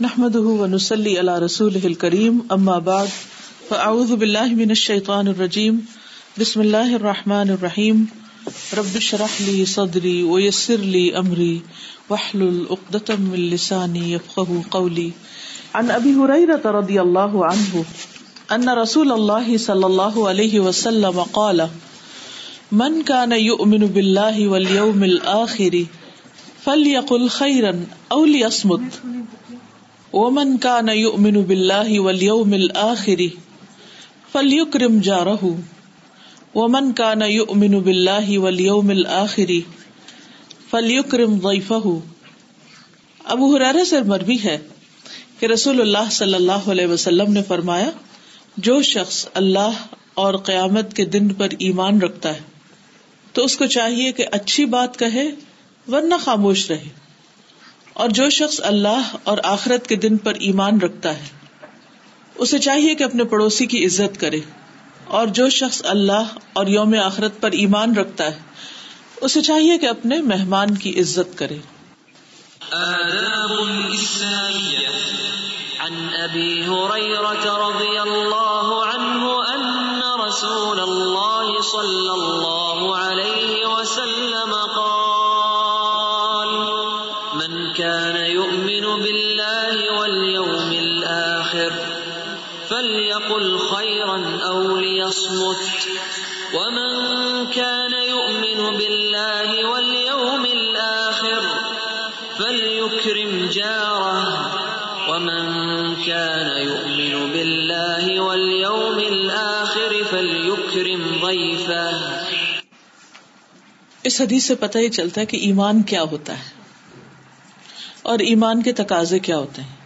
نحمد ونسلی رسول کریم اما بعد فاعوذ باللہ من الشیطان الرجیم بسم اللہ الرحیم رب شرح لی صدری ویسر لی امری من لسانی قولی عن ابی عمری رضی اللہ عنہ ان رسول اللہ صلی اللہ علیہ وسلم قال من كان يؤمن بالله واليوم الآخر فليقل خيرا او ليصمت ومن کا نمن بلّہ ولیوم الآخری فلیو کرم جا رہ ومن کا نمن بلّہ ولیوم الآخری فلیو کرم غیف ابو حرارہ سے مربی ہے کہ رسول اللہ صلی اللہ علیہ وسلم نے فرمایا جو شخص اللہ اور قیامت کے دن پر ایمان رکھتا ہے تو اس کو چاہیے کہ اچھی بات کہے ورنہ خاموش رہے اور جو شخص اللہ اور آخرت کے دن پر ایمان رکھتا ہے اسے چاہیے کہ اپنے پڑوسی کی عزت کرے اور جو شخص اللہ اور یوم آخرت پر ایمان رکھتا ہے اسے چاہیے کہ اپنے مہمان کی عزت کرے رسول اللہ اللہ صلی يكرم اس حدیث سے پتہ ہی چلتا ہے کہ ایمان کیا ہوتا ہے اور ایمان کے تقاضے کیا ہوتے ہیں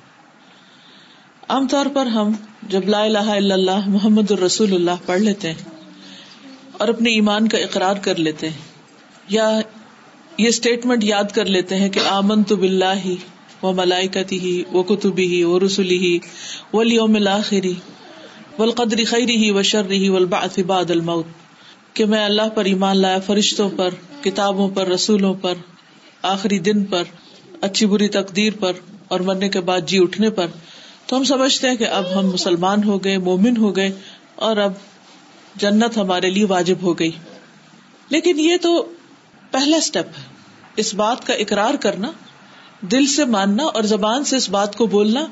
عام طور پر ہم جب لا الہ الا اللہ محمد الرسول اللہ پڑھ لیتے ہیں اور اپنے ایمان کا اقرار کر لیتے ہیں یا یہ اسٹیٹمنٹ یاد کر لیتے ہیں کہ آمن تو بلّہ ہی وہ ملائکتی ہی وہ کتبی ہی وہ رسولی ہی وہ لیوم الآخری والقدر خیری و شر رہی بعد الموت کہ میں اللہ پر ایمان لایا فرشتوں پر کتابوں پر رسولوں پر آخری دن پر اچھی بری تقدیر پر اور مرنے کے بعد جی اٹھنے پر تو ہم سمجھتے ہیں کہ اب ہم مسلمان ہو گئے مومن ہو گئے اور اب جنت ہمارے لیے واجب ہو گئی لیکن یہ تو پہلا اسٹیپ ہے اس بات کا اقرار کرنا دل سے ماننا اور زبان سے اس بات کو بولنا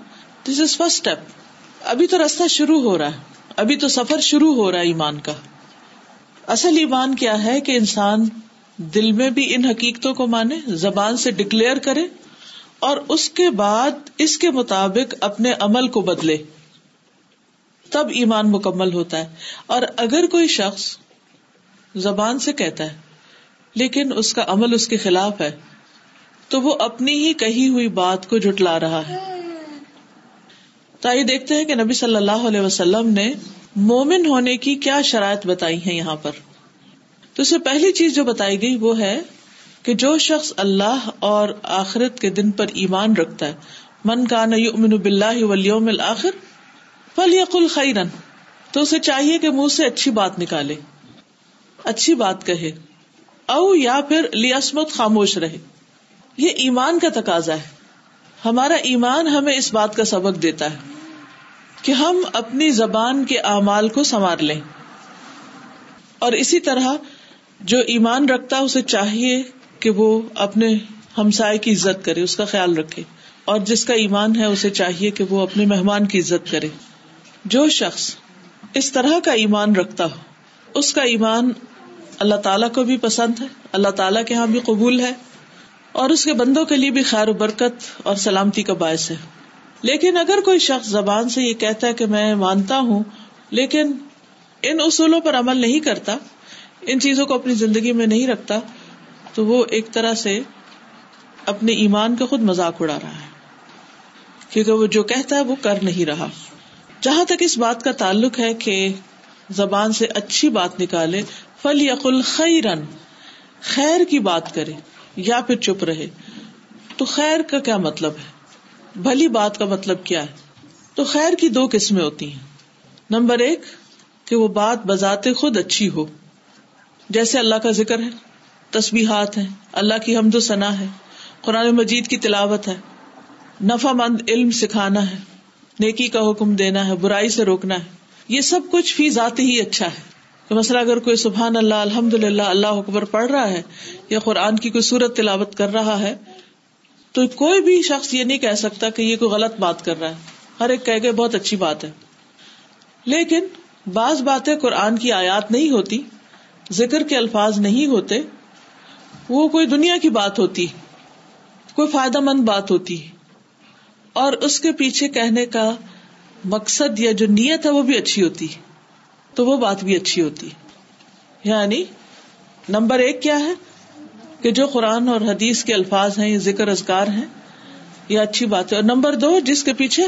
دس از فرسٹ اسٹیپ ابھی تو راستہ شروع ہو رہا ہے ابھی تو سفر شروع ہو رہا ہے ایمان کا اصل ایمان کیا ہے کہ انسان دل میں بھی ان حقیقتوں کو مانے زبان سے ڈکلیئر کرے اور اس کے بعد اس کے مطابق اپنے عمل کو بدلے تب ایمان مکمل ہوتا ہے اور اگر کوئی شخص زبان سے کہتا ہے لیکن اس کا عمل اس کے خلاف ہے تو وہ اپنی ہی کہی ہوئی بات کو جٹلا رہا ہے تو آئیے دیکھتے ہیں کہ نبی صلی اللہ علیہ وسلم نے مومن ہونے کی کیا شرائط بتائی ہیں یہاں پر تو اسے پہلی چیز جو بتائی گئی وہ ہے کہ جو شخص اللہ اور آخرت کے دن پر ایمان رکھتا ہے من کا ولیوم الآخر یہ کل خیرن تو اسے چاہیے کہ منہ سے اچھی بات نکالے اچھی بات کہے او یا پھر لیاسمت خاموش رہے یہ ایمان کا تقاضا ہے ہمارا ایمان ہمیں اس بات کا سبق دیتا ہے کہ ہم اپنی زبان کے اعمال کو سنوار لیں اور اسی طرح جو ایمان رکھتا ہے اسے چاہیے کہ وہ اپنے ہمسائے کی عزت کرے اس کا خیال رکھے اور جس کا ایمان ہے اسے چاہیے کہ وہ اپنے مہمان کی عزت کرے جو شخص اس طرح کا ایمان رکھتا ہو اس کا ایمان اللہ تعالیٰ کو بھی پسند ہے اللہ تعالیٰ کے یہاں بھی قبول ہے اور اس کے بندوں کے لیے بھی خیر و برکت اور سلامتی کا باعث ہے لیکن اگر کوئی شخص زبان سے یہ کہتا ہے کہ میں مانتا ہوں لیکن ان اصولوں پر عمل نہیں کرتا ان چیزوں کو اپنی زندگی میں نہیں رکھتا تو وہ ایک طرح سے اپنے ایمان کا خود مزاق اڑا رہا ہے کیونکہ وہ جو کہتا ہے وہ کر نہیں رہا جہاں تک اس بات کا تعلق ہے کہ زبان سے اچھی بات نکالے فل یا خیرن خیر کی بات کرے یا پھر چپ رہے تو خیر کا کیا مطلب ہے بھلی بات کا مطلب کیا ہے تو خیر کی دو قسمیں ہوتی ہیں نمبر ایک کہ وہ بات بذات خود اچھی ہو جیسے اللہ کا ذکر ہے تسبیحات ہیں اللہ کی حمد و ثنا ہے قرآن مجید کی تلاوت ہے نفع مند علم سکھانا ہے نیکی کا حکم دینا ہے برائی سے روکنا ہے یہ سب کچھ فی ذات ہی اچھا ہے کہ مثلا اگر کوئی سبحان اللہ الحمد للہ اللہ اکبر پڑھ رہا ہے یا قرآن کی کوئی صورت تلاوت کر رہا ہے تو کوئی بھی شخص یہ نہیں کہہ سکتا کہ یہ کوئی غلط بات کر رہا ہے ہر ایک کہہ کے بہت اچھی بات ہے لیکن بعض باتیں قرآن کی آیات نہیں ہوتی ذکر کے الفاظ نہیں ہوتے وہ کوئی دنیا کی بات ہوتی کوئی فائدہ مند بات ہوتی اور اس کے پیچھے کہنے کا مقصد یا جو نیت ہے وہ بھی اچھی ہوتی تو وہ بات بھی اچھی ہوتی یعنی نمبر ایک کیا ہے کہ جو قرآن اور حدیث کے الفاظ ہیں یہ ذکر اذکار ہیں یہ اچھی بات ہے اور نمبر دو جس کے پیچھے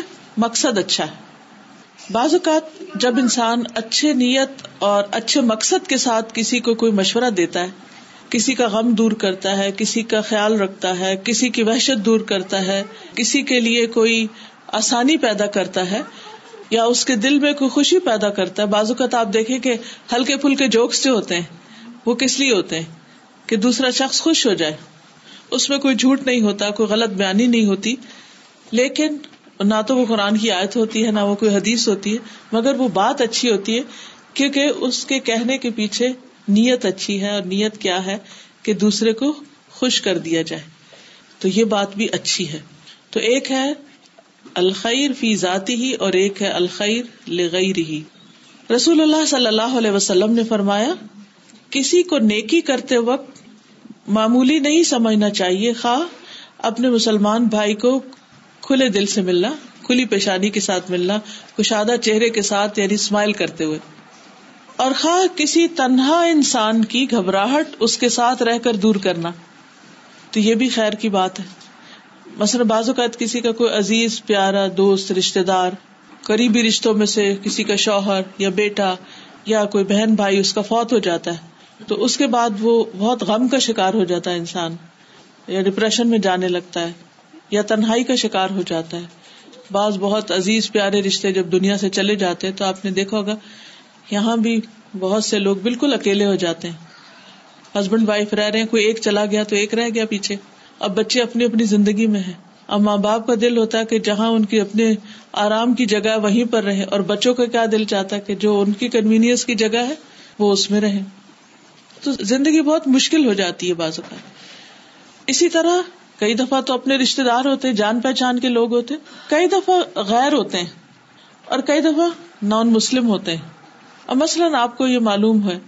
مقصد اچھا ہے بعض اوقات جب انسان اچھے نیت اور اچھے مقصد کے ساتھ کسی کو کوئی مشورہ دیتا ہے کسی کا غم دور کرتا ہے کسی کا خیال رکھتا ہے کسی کی وحشت دور کرتا ہے کسی کے لیے کوئی آسانی پیدا کرتا ہے یا اس کے دل میں کوئی خوشی پیدا کرتا ہے بعض اوقات آپ دیکھیں کہ ہلکے پھلکے جوکس جو ہوتے ہیں وہ کس لیے ہوتے ہیں کہ دوسرا شخص خوش ہو جائے اس میں کوئی جھوٹ نہیں ہوتا کوئی غلط بیانی نہیں ہوتی لیکن نہ تو وہ قرآن کی آیت ہوتی ہے نہ وہ کوئی حدیث ہوتی ہے مگر وہ بات اچھی ہوتی ہے کیونکہ اس کے کہنے کے پیچھے نیت اچھی ہے اور نیت کیا ہے کہ دوسرے کو خوش کر دیا جائے تو یہ بات بھی اچھی ہے تو ایک ہے الخیر فی ذاتی ہی اور ایک ہے الخیر لغیر ہی رسول اللہ صلی اللہ علیہ وسلم نے فرمایا کسی کو نیکی کرتے وقت معمولی نہیں سمجھنا چاہیے خا اپنے مسلمان بھائی کو کھلے دل سے ملنا کھلی پیشانی کے ساتھ ملنا کشادہ چہرے کے ساتھ یعنی اسمائل کرتے ہوئے اور خواہ کسی تنہا انسان کی گھبراہٹ اس کے ساتھ رہ کر دور کرنا تو یہ بھی خیر کی بات ہے مثلاً بعض اوقات کسی کا کوئی عزیز پیارا دوست رشتے دار قریبی رشتوں میں سے کسی کا شوہر یا بیٹا یا کوئی بہن بھائی اس کا فوت ہو جاتا ہے تو اس کے بعد وہ بہت غم کا شکار ہو جاتا ہے انسان یا ڈپریشن میں جانے لگتا ہے یا تنہائی کا شکار ہو جاتا ہے بعض بہت عزیز پیارے رشتے جب دنیا سے چلے جاتے ہیں تو آپ نے دیکھا ہوگا یہاں بھی بہت سے لوگ بالکل اکیلے ہو جاتے ہیں ہسبینڈ وائف رہ رہے ہیں کوئی ایک چلا گیا تو ایک رہ گیا پیچھے اب بچے اپنی اپنی زندگی میں ہیں اب ماں باپ کا دل ہوتا ہے کہ جہاں ان کی اپنے آرام کی جگہ وہیں پر رہے اور بچوں کا کیا دل چاہتا ہے کہ جو ان کی کنوینئنس کی جگہ ہے وہ اس میں رہے تو زندگی بہت مشکل ہو جاتی ہے اوقات اسی طرح کئی دفعہ تو اپنے رشتے دار ہوتے جان پہچان کے لوگ ہوتے کئی دفعہ غیر ہوتے ہیں اور کئی دفعہ نان مسلم ہوتے ہیں اور مثلاً آپ کو یہ معلوم ہے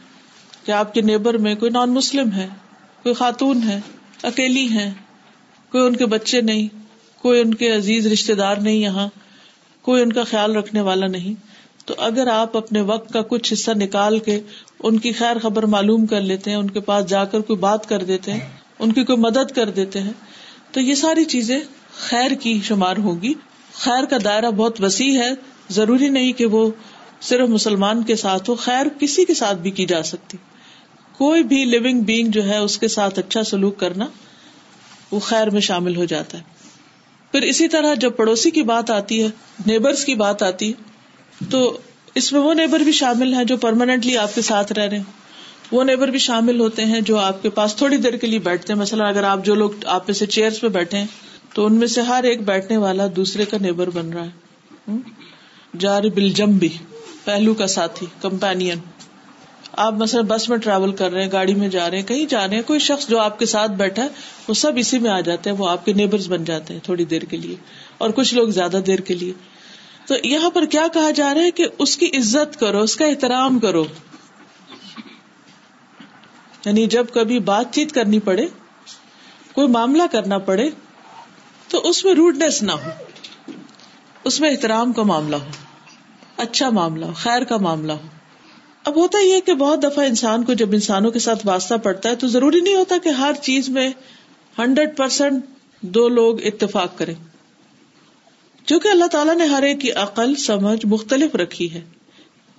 کہ آپ کے نیبر میں کوئی نان مسلم ہے کوئی خاتون ہے اکیلی ہے کوئی ان کے بچے نہیں کوئی ان کے عزیز رشتے دار نہیں یہاں کوئی ان کا خیال رکھنے والا نہیں تو اگر آپ اپنے وقت کا کچھ حصہ نکال کے ان کی خیر خبر معلوم کر لیتے ہیں ان کے پاس جا کر کوئی بات کر دیتے ہیں ان کی کوئی مدد کر دیتے ہیں تو یہ ساری چیزیں خیر کی شمار ہوگی خیر کا دائرہ بہت وسیع ہے ضروری نہیں کہ وہ صرف مسلمان کے ساتھ ہو خیر کسی کے ساتھ بھی کی جا سکتی کوئی بھی لونگ بینگ جو ہے اس کے ساتھ اچھا سلوک کرنا وہ خیر میں شامل ہو جاتا ہے پھر اسی طرح جب پڑوسی کی بات آتی ہے نیبرس کی بات آتی ہے تو اس میں وہ نیبر بھی شامل ہیں جو پرماننٹلی آپ کے ساتھ رہ رہے وہ نیبر بھی شامل ہوتے ہیں جو آپ کے پاس تھوڑی دیر کے لیے بیٹھتے ہیں مثلا اگر آپ جو لوگ آپ سے چیئرس پہ بیٹھے ہیں تو ان میں سے ہر ایک بیٹھنے والا دوسرے کا نیبر بن رہا ہے جار بل بھی پہلو کا ساتھی کمپین آپ مثلا بس میں ٹریول کر رہے ہیں گاڑی میں جا رہے ہیں کہیں جا رہے ہیں کوئی شخص جو آپ کے ساتھ بیٹھا ہے وہ سب اسی میں آ جاتے ہیں وہ آپ کے نیبر بن جاتے ہیں تھوڑی دیر کے لیے اور کچھ لوگ زیادہ دیر کے لیے تو یہاں پر کیا کہا جا رہا ہے کہ اس کی عزت کرو اس کا احترام کرو یعنی جب کبھی بات چیت کرنی پڑے کوئی معاملہ کرنا پڑے تو اس میں روڈنیس نہ ہو اس میں احترام کا معاملہ ہو اچھا معاملہ ہو خیر کا معاملہ ہو اب ہوتا یہ کہ بہت دفعہ انسان کو جب انسانوں کے ساتھ واسطہ پڑتا ہے تو ضروری نہیں ہوتا کہ ہر چیز میں ہنڈریڈ پرسینٹ دو لوگ اتفاق کریں چونکہ اللہ تعالیٰ نے ہر ایک کی عقل سمجھ مختلف رکھی ہے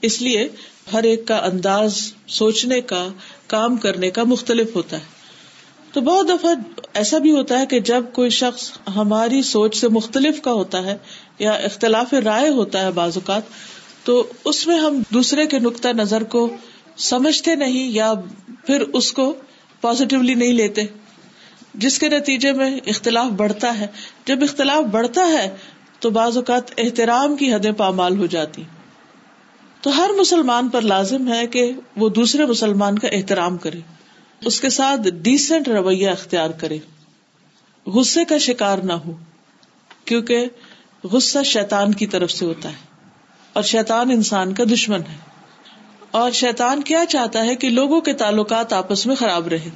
اس لیے ہر ایک کا انداز سوچنے کا کام کرنے کا مختلف ہوتا ہے تو بہت دفعہ ایسا بھی ہوتا ہے کہ جب کوئی شخص ہماری سوچ سے مختلف کا ہوتا ہے یا اختلاف رائے ہوتا ہے بعض اوقات تو اس میں ہم دوسرے کے نقطۂ نظر کو سمجھتے نہیں یا پھر اس کو پازیٹیولی نہیں لیتے جس کے نتیجے میں اختلاف بڑھتا ہے جب اختلاف بڑھتا ہے تو بعض اوقات احترام کی حدیں پامال ہو جاتی تو ہر مسلمان پر لازم ہے کہ وہ دوسرے مسلمان کا احترام کرے اس کے ساتھ ڈیسنٹ رویہ اختیار کرے غصے کا شکار نہ ہو کیونکہ غصہ شیطان کی طرف سے ہوتا ہے اور شیطان انسان کا دشمن ہے اور شیطان کیا چاہتا ہے کہ لوگوں کے تعلقات آپس میں خراب رہے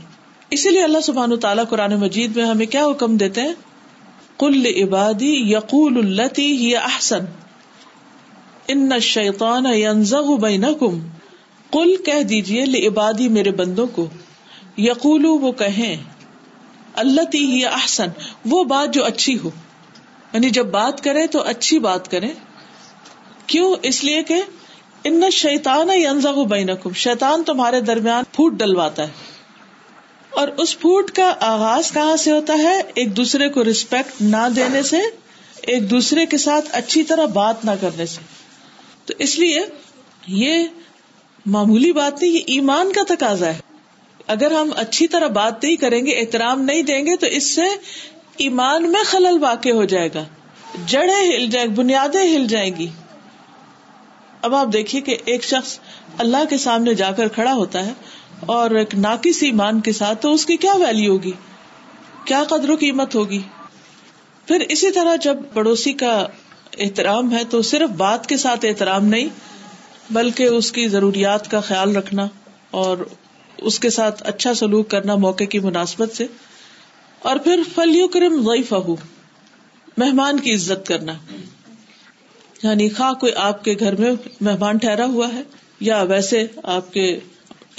اسی لیے اللہ سبحان تعالیٰ قرآن مجید میں ہمیں کیا حکم دیتے ہیں کل عبادی یقول التی احسن ان کل کہہ دیجیے لبادی میرے بندوں کو یقول ہی احسن وہ بات جو اچھی ہو یعنی جب بات کرے تو اچھی بات کرے کیوں اس لیے کہ ان شیتان شیتان تمہارے درمیان پھوٹ ڈلواتا ہے اور اس پھوٹ کا آغاز کہاں سے ہوتا ہے ایک دوسرے کو ریسپیکٹ نہ دینے سے ایک دوسرے کے ساتھ اچھی طرح بات نہ کرنے سے تو اس لیے یہ معمولی بات نہیں یہ ایمان کا تقاضا ہے اگر ہم اچھی طرح بات نہیں کریں گے احترام نہیں دیں گے تو اس سے ایمان میں خلل واقع ہو جائے گا جڑیں ہل جائیں بنیادیں ہل جائیں گی اب آپ دیکھیے کہ ایک شخص اللہ کے سامنے جا کر کھڑا ہوتا ہے اور ایک ناقص ایمان کے ساتھ تو اس کی کیا ویلیو ہوگی کیا قدر و قیمت ہوگی پھر اسی طرح جب پڑوسی کا احترام ہے تو صرف بات کے ساتھ احترام نہیں بلکہ اس کی ضروریات کا خیال رکھنا اور اس کے ساتھ اچھا سلوک کرنا موقع کی مناسبت سے اور پھر فلیو کرم غیفہ مہمان کی عزت کرنا یعنی خواہ کوئی آپ کے گھر میں مہمان ٹھہرا ہوا ہے یا ویسے آپ کے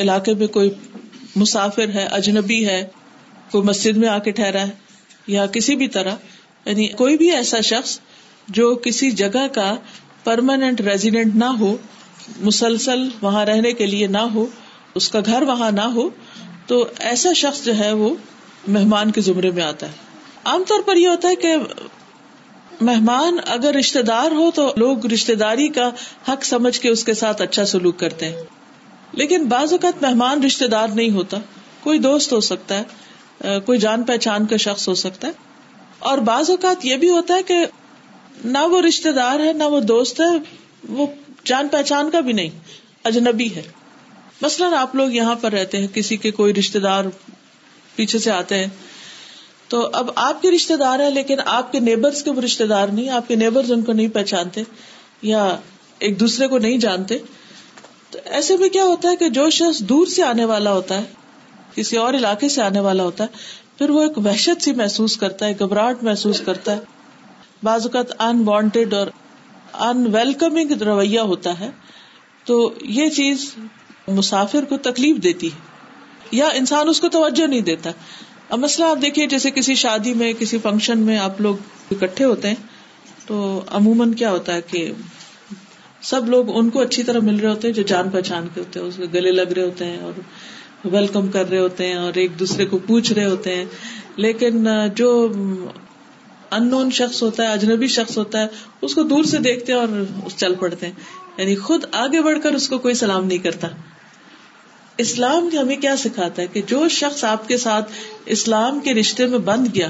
علاقے میں کوئی مسافر ہے اجنبی ہے کوئی مسجد میں آ کے ٹھہرا ہے یا کسی بھی طرح یعنی کوئی بھی ایسا شخص جو کسی جگہ کا پرماننٹ ریزیڈینٹ نہ ہو مسلسل وہاں رہنے کے لیے نہ ہو اس کا گھر وہاں نہ ہو تو ایسا شخص جو ہے وہ مہمان کے زمرے میں آتا ہے عام طور پر یہ ہوتا ہے کہ مہمان اگر رشتے دار ہو تو لوگ رشتے داری کا حق سمجھ کے اس کے ساتھ اچھا سلوک کرتے ہیں لیکن بعض اوقات مہمان رشتے دار نہیں ہوتا کوئی دوست ہو سکتا ہے کوئی جان پہچان کا شخص ہو سکتا ہے اور بعض اوقات یہ بھی ہوتا ہے کہ نہ وہ رشتے دار ہے نہ وہ دوست ہے وہ جان پہچان کا بھی نہیں اجنبی ہے مثلاً آپ لوگ یہاں پر رہتے ہیں کسی کے کوئی رشتے دار پیچھے سے آتے ہیں تو اب آپ کے رشتے دار ہیں لیکن آپ کے نیبرس کے وہ رشتے دار نہیں آپ کے نیبر ان کو نہیں پہچانتے یا ایک دوسرے کو نہیں جانتے تو ایسے میں کیا ہوتا ہے کہ جو شخص دور سے آنے والا ہوتا ہے کسی اور علاقے سے آنے والا ہوتا ہے پھر وہ ایک وحشت سی محسوس کرتا ہے گھبراہٹ محسوس کرتا ہے بعض اوقات انوانٹیڈ اور ان ویلکمنگ رویہ ہوتا ہے تو یہ چیز مسافر کو تکلیف دیتی ہے یا انسان اس کو توجہ نہیں دیتا اب مسئلہ آپ دیکھیے جیسے کسی شادی میں کسی فنکشن میں آپ لوگ اکٹھے ہوتے ہیں تو عموماً کیا ہوتا ہے کہ سب لوگ ان کو اچھی طرح مل رہے ہوتے ہیں جو جان پہچان کے ہوتے ہیں اس گلے لگ رہے ہوتے ہیں اور ویلکم کر رہے ہوتے ہیں اور ایک دوسرے کو پوچھ رہے ہوتے ہیں لیکن جو ان نون شخص ہوتا ہے اجنبی شخص ہوتا ہے اس کو دور سے دیکھتے ہیں اور چل پڑتے ہیں یعنی خود آگے بڑھ کر اس کو کوئی سلام نہیں کرتا اسلام ہمیں کیا سکھاتا ہے کہ جو شخص آپ کے ساتھ اسلام کے رشتے میں بند گیا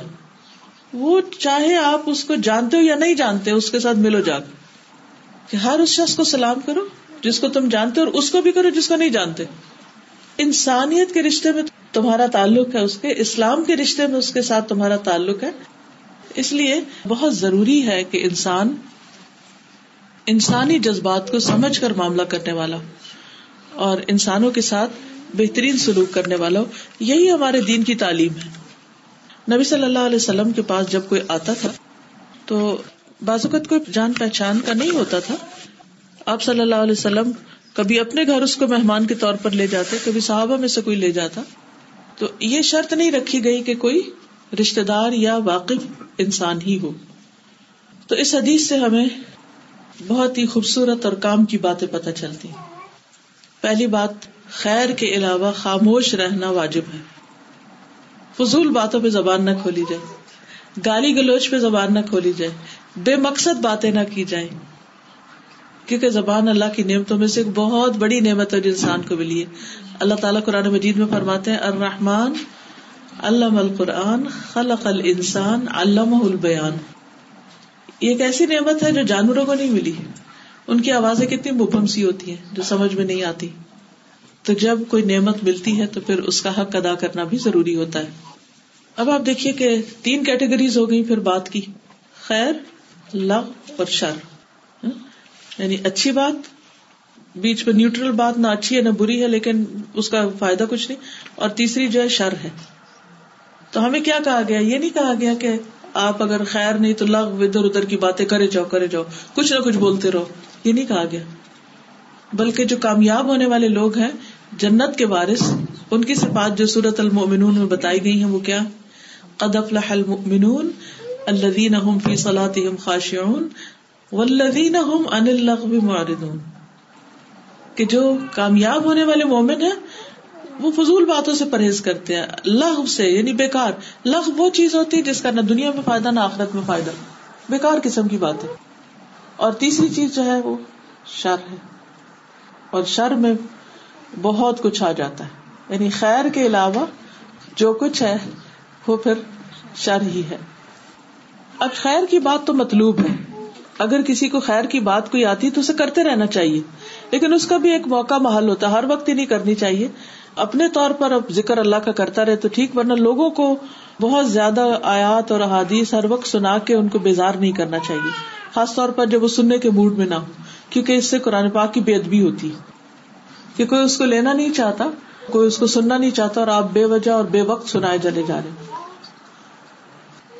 وہ چاہے آپ اس کو جانتے ہو یا نہیں جانتے اس کے ساتھ ملو جاگ کہ ہر اس شخص کو سلام کرو جس کو تم جانتے اور اس کو بھی کرو جس کو نہیں جانتے انسانیت کے رشتے میں تمہارا تعلق ہے اس کے اسلام کے رشتے میں اس لیے بہت ضروری ہے کہ انسان انسانی جذبات کو سمجھ کر معاملہ کرنے والا ہو اور انسانوں کے ساتھ بہترین سلوک کرنے والا ہو یہی ہمارے دین کی تعلیم ہے نبی صلی اللہ علیہ وسلم کے پاس جب کوئی آتا تھا تو بازوقت کوئی جان پہچان کا نہیں ہوتا تھا آپ صلی اللہ علیہ وسلم کبھی اپنے گھر اس کو مہمان کے طور پر لے جاتے کبھی صحابہ میں سے کوئی رشتے دار یا واقف انسان ہی ہو تو اس حدیث سے ہمیں بہت ہی خوبصورت اور کام کی باتیں پتہ چلتی پہلی بات خیر کے علاوہ خاموش رہنا واجب ہے فضول باتوں پہ زبان نہ کھولی جائے گالی گلوچ پہ زبان نہ کھولی جائے بے مقصد باتیں نہ کی جائیں کیونکہ زبان اللہ کی نعمتوں میں سے ایک بہت بڑی نعمت ہے انسان کو ملی ہے اللہ تعالیٰ قرآن مجید میں فرماتے ہیں الرحمن علم القرآن خلق الانسان علمہ البیان یہ ایک ایسی نعمت ہے جو جانوروں کو نہیں ملی ان کی آوازیں کتنی مبہم سی ہوتی ہیں جو سمجھ میں نہیں آتی تو جب کوئی نعمت ملتی ہے تو پھر اس کا حق ادا کرنا بھی ضروری ہوتا ہے اب آپ دیکھیے کہ تین کیٹیگریز ہو گئی پھر بات کی خیر لو اور شر ہاں؟ یعنی اچھی بات بیچ پہ نیوٹرل بات نہ اچھی ہے نہ بری ہے لیکن اس کا فائدہ کچھ نہیں اور تیسری جو ہے شر ہے تو ہمیں کیا کہا گیا یہ نہیں کہا گیا کہ آپ اگر خیر نہیں تو لغ ادھر ادھر کی باتیں کرے جاؤ کرے جاؤ کچھ نہ کچھ بولتے رہو یہ نہیں کہا گیا بلکہ جو کامیاب ہونے والے لوگ ہیں جنت کے بارش ان کی صفات جو سورت المنون میں بتائی گئی ہے وہ کیا افلح المؤمنون عن اللغو معرضون کہ جو کامیاب ہونے والے مومن ہیں وہ فضول باتوں سے پرہیز کرتے ہیں لغو سے یعنی بےکار لح وہ چیز ہوتی ہے جس کا نہ دنیا میں فائدہ نہ آخرت میں فائدہ بےکار قسم کی بات ہے اور تیسری چیز جو ہے وہ شر ہے اور شر میں بہت کچھ آ جاتا ہے یعنی خیر کے علاوہ جو کچھ ہے وہ پھر شر ہی ہے اب خیر کی بات تو مطلوب ہے اگر کسی کو خیر کی بات کوئی آتی تو اسے کرتے رہنا چاہیے لیکن اس کا بھی ایک موقع محل ہوتا ہے ہر وقت ہی نہیں کرنی چاہیے اپنے طور پر اب ذکر اللہ کا کرتا رہے تو ٹھیک ورنہ لوگوں کو بہت زیادہ آیات اور احادیث ہر وقت سنا کے ان کو بیزار نہیں کرنا چاہیے خاص طور پر جب وہ سننے کے موڈ میں نہ ہو کیونکہ اس سے قرآن پاک کی بے ادبی ہوتی کہ کوئی اس کو لینا نہیں چاہتا کوئی اس کو سننا نہیں چاہتا اور آپ بے وجہ اور بے وقت سنائے چلے جا رہے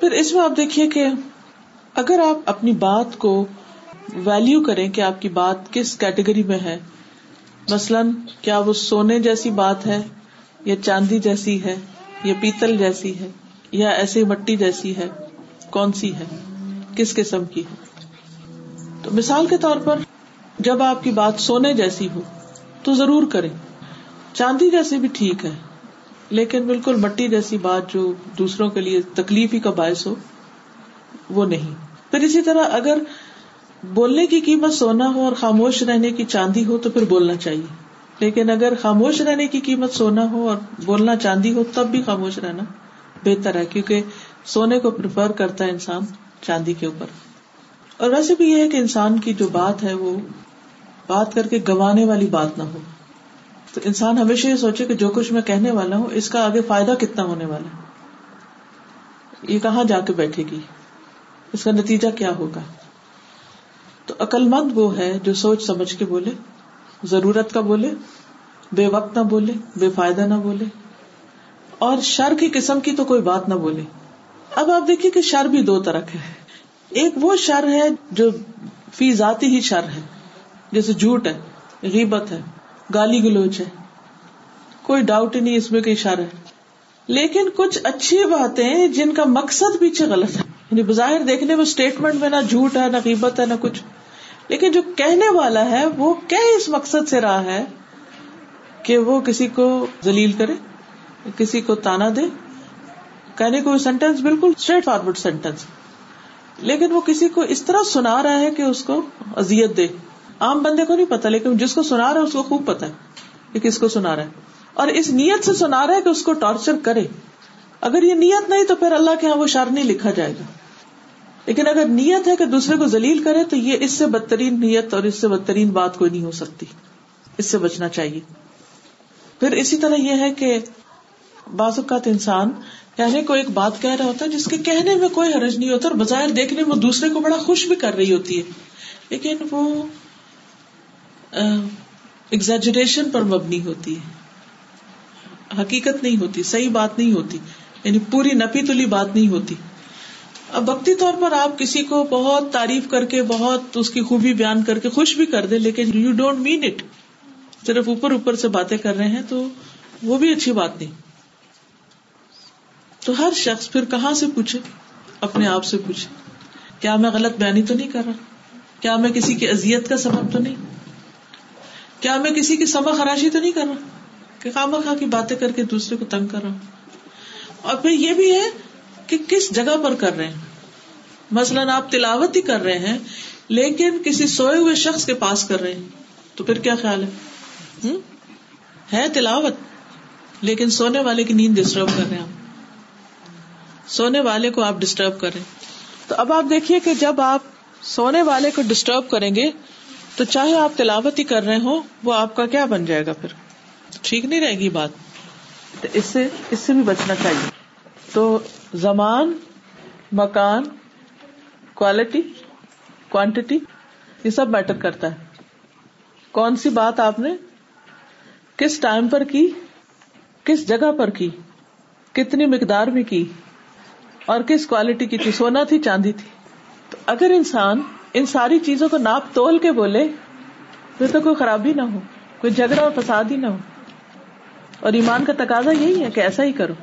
پھر اس میں آپ دیکھیے کہ اگر آپ اپنی بات کو ویلو کریں کہ آپ کی بات کس کیٹیگری میں ہے مثلاً کیا وہ سونے جیسی بات ہے یا چاندی جیسی ہے یا پیتل جیسی ہے یا ایسی مٹی جیسی ہے کون سی ہے کس قسم کی ہے تو مثال کے طور پر جب آپ کی بات سونے جیسی ہو تو ضرور کریں چاندی جیسی بھی ٹھیک ہے لیکن بالکل مٹی جیسی بات جو دوسروں کے لیے تکلیف ہی کا باعث ہو وہ نہیں پھر اسی طرح اگر بولنے کی قیمت سونا ہو اور خاموش رہنے کی چاندی ہو تو پھر بولنا چاہیے لیکن اگر خاموش رہنے کی قیمت سونا ہو اور بولنا چاندی ہو تب بھی خاموش رہنا بہتر ہے کیونکہ سونے کو پریفر کرتا ہے انسان چاندی کے اوپر اور ویسے بھی یہ ہے کہ انسان کی جو بات ہے وہ بات کر کے گوانے والی بات نہ ہو تو انسان ہمیشہ یہ سوچے کہ جو کچھ میں کہنے والا ہوں اس کا آگے فائدہ کتنا ہونے والا یہ کہاں جا کے بیٹھے گی اس کا نتیجہ کیا ہوگا تو مند وہ ہے جو سوچ سمجھ کے بولے ضرورت کا بولے بے وقت نہ بولے بے فائدہ نہ بولے اور شر کی قسم کی تو کوئی بات نہ بولے اب آپ دیکھیے کہ شر بھی دو طرح کے ہے ایک وہ شر ہے جو فی ذاتی ہی شر ہے جیسے جھوٹ ہے غیبت ہے گالی گلوچ ہے کوئی ڈاؤٹ ہی نہیں اس میں کوئی اشارہ لیکن کچھ اچھی باتیں جن کا مقصد پیچھے غلط ہے یعنی بظاہر دیکھنے میں اسٹیٹمنٹ میں نہ جھوٹ ہے نہ قیمت ہے نہ کچھ لیکن جو کہنے والا ہے وہ کیا اس مقصد سے رہا ہے کہ وہ کسی کو ذلیل کرے کسی کو تانا دے کہنے کو سینٹینس بالکل اسٹریٹ فارورڈ سینٹینس لیکن وہ کسی کو اس طرح سنا رہا ہے کہ اس کو ازیت دے عام بندے کو نہیں پتا لیکن جس کو سنا رہا ہے اس کو خوب پتا ہے کہ کس کو سنا رہا ہے اور اس نیت سے سنا رہا ہے کہ اس کو ٹارچر کرے اگر یہ نیت نہیں تو پھر اللہ کے یہاں وہ شار نہیں لکھا جائے گا لیکن اگر نیت ہے کہ دوسرے کو ذلیل کرے تو یہ اس سے بدترین نیت اور اس سے بدترین بات کوئی نہیں ہو سکتی اس سے بچنا چاہیے پھر اسی طرح یہ ہے کہ بعض اوقات انسان کہنے یعنی کو ایک بات کہہ رہا ہوتا ہے جس کے کہنے میں کوئی حرج نہیں ہوتا اور بظاہر دیکھنے میں دوسرے کو بڑا خوش بھی کر رہی ہوتی ہے لیکن وہ ایگزیجریشن پر مبنی ہوتی ہے حقیقت نہیں ہوتی صحیح بات نہیں ہوتی یعنی پوری نپی تلی بات نہیں ہوتی اب وقتی طور پر آپ کسی کو بہت تعریف کر کے بہت اس کی خوبی بیان کر کے خوش بھی کر دیں لیکن یو ڈونٹ مین اٹ صرف اوپر اوپر سے باتیں کر رہے ہیں تو وہ بھی اچھی بات نہیں تو ہر شخص پھر کہاں سے پوچھے اپنے آپ سے پوچھے کیا میں غلط بیانی تو نہیں کر رہا کیا میں کسی کی اذیت کا سبب تو نہیں کیا میں کسی کی سما خراشی تو نہیں کر رہا کہ خام خا کی باتیں کر کے دوسرے کو تنگ کر رہا ہوں اور پھر یہ بھی ہے کہ کس جگہ پر کر رہے ہیں مثلاً آپ تلاوت ہی کر رہے ہیں لیکن کسی سوئے ہوئے شخص کے پاس کر رہے ہیں تو پھر کیا خیال ہے ہے تلاوت لیکن سونے والے کی نیند ڈسٹرب کر رہے ہیں آپ سونے والے کو آپ ڈسٹرب کر رہے تو اب آپ دیکھیے کہ جب آپ سونے والے کو ڈسٹرب کریں گے تو چاہے آپ تلاوت ہی کر رہے ہو وہ آپ کا کیا بن جائے گا پھر ٹھیک نہیں رہے گی بات تو اس سے اس سے بھی بچنا چاہیے تو زمان مکان کوالٹی کوانٹیٹی یہ سب میٹر کرتا ہے کون سی بات آپ نے کس ٹائم پر کی کس جگہ پر کی کتنی مقدار میں کی اور کس کوالٹی کی تھی سونا تھی چاندی تھی تو اگر انسان ان ساری چیزوں کو ناپ تول کے بولے پھر تو کوئی خرابی نہ ہو کوئی جھگڑا اور فساد ہی نہ ہو اور ایمان کا تقاضا یہی ہے کہ ایسا ہی کرو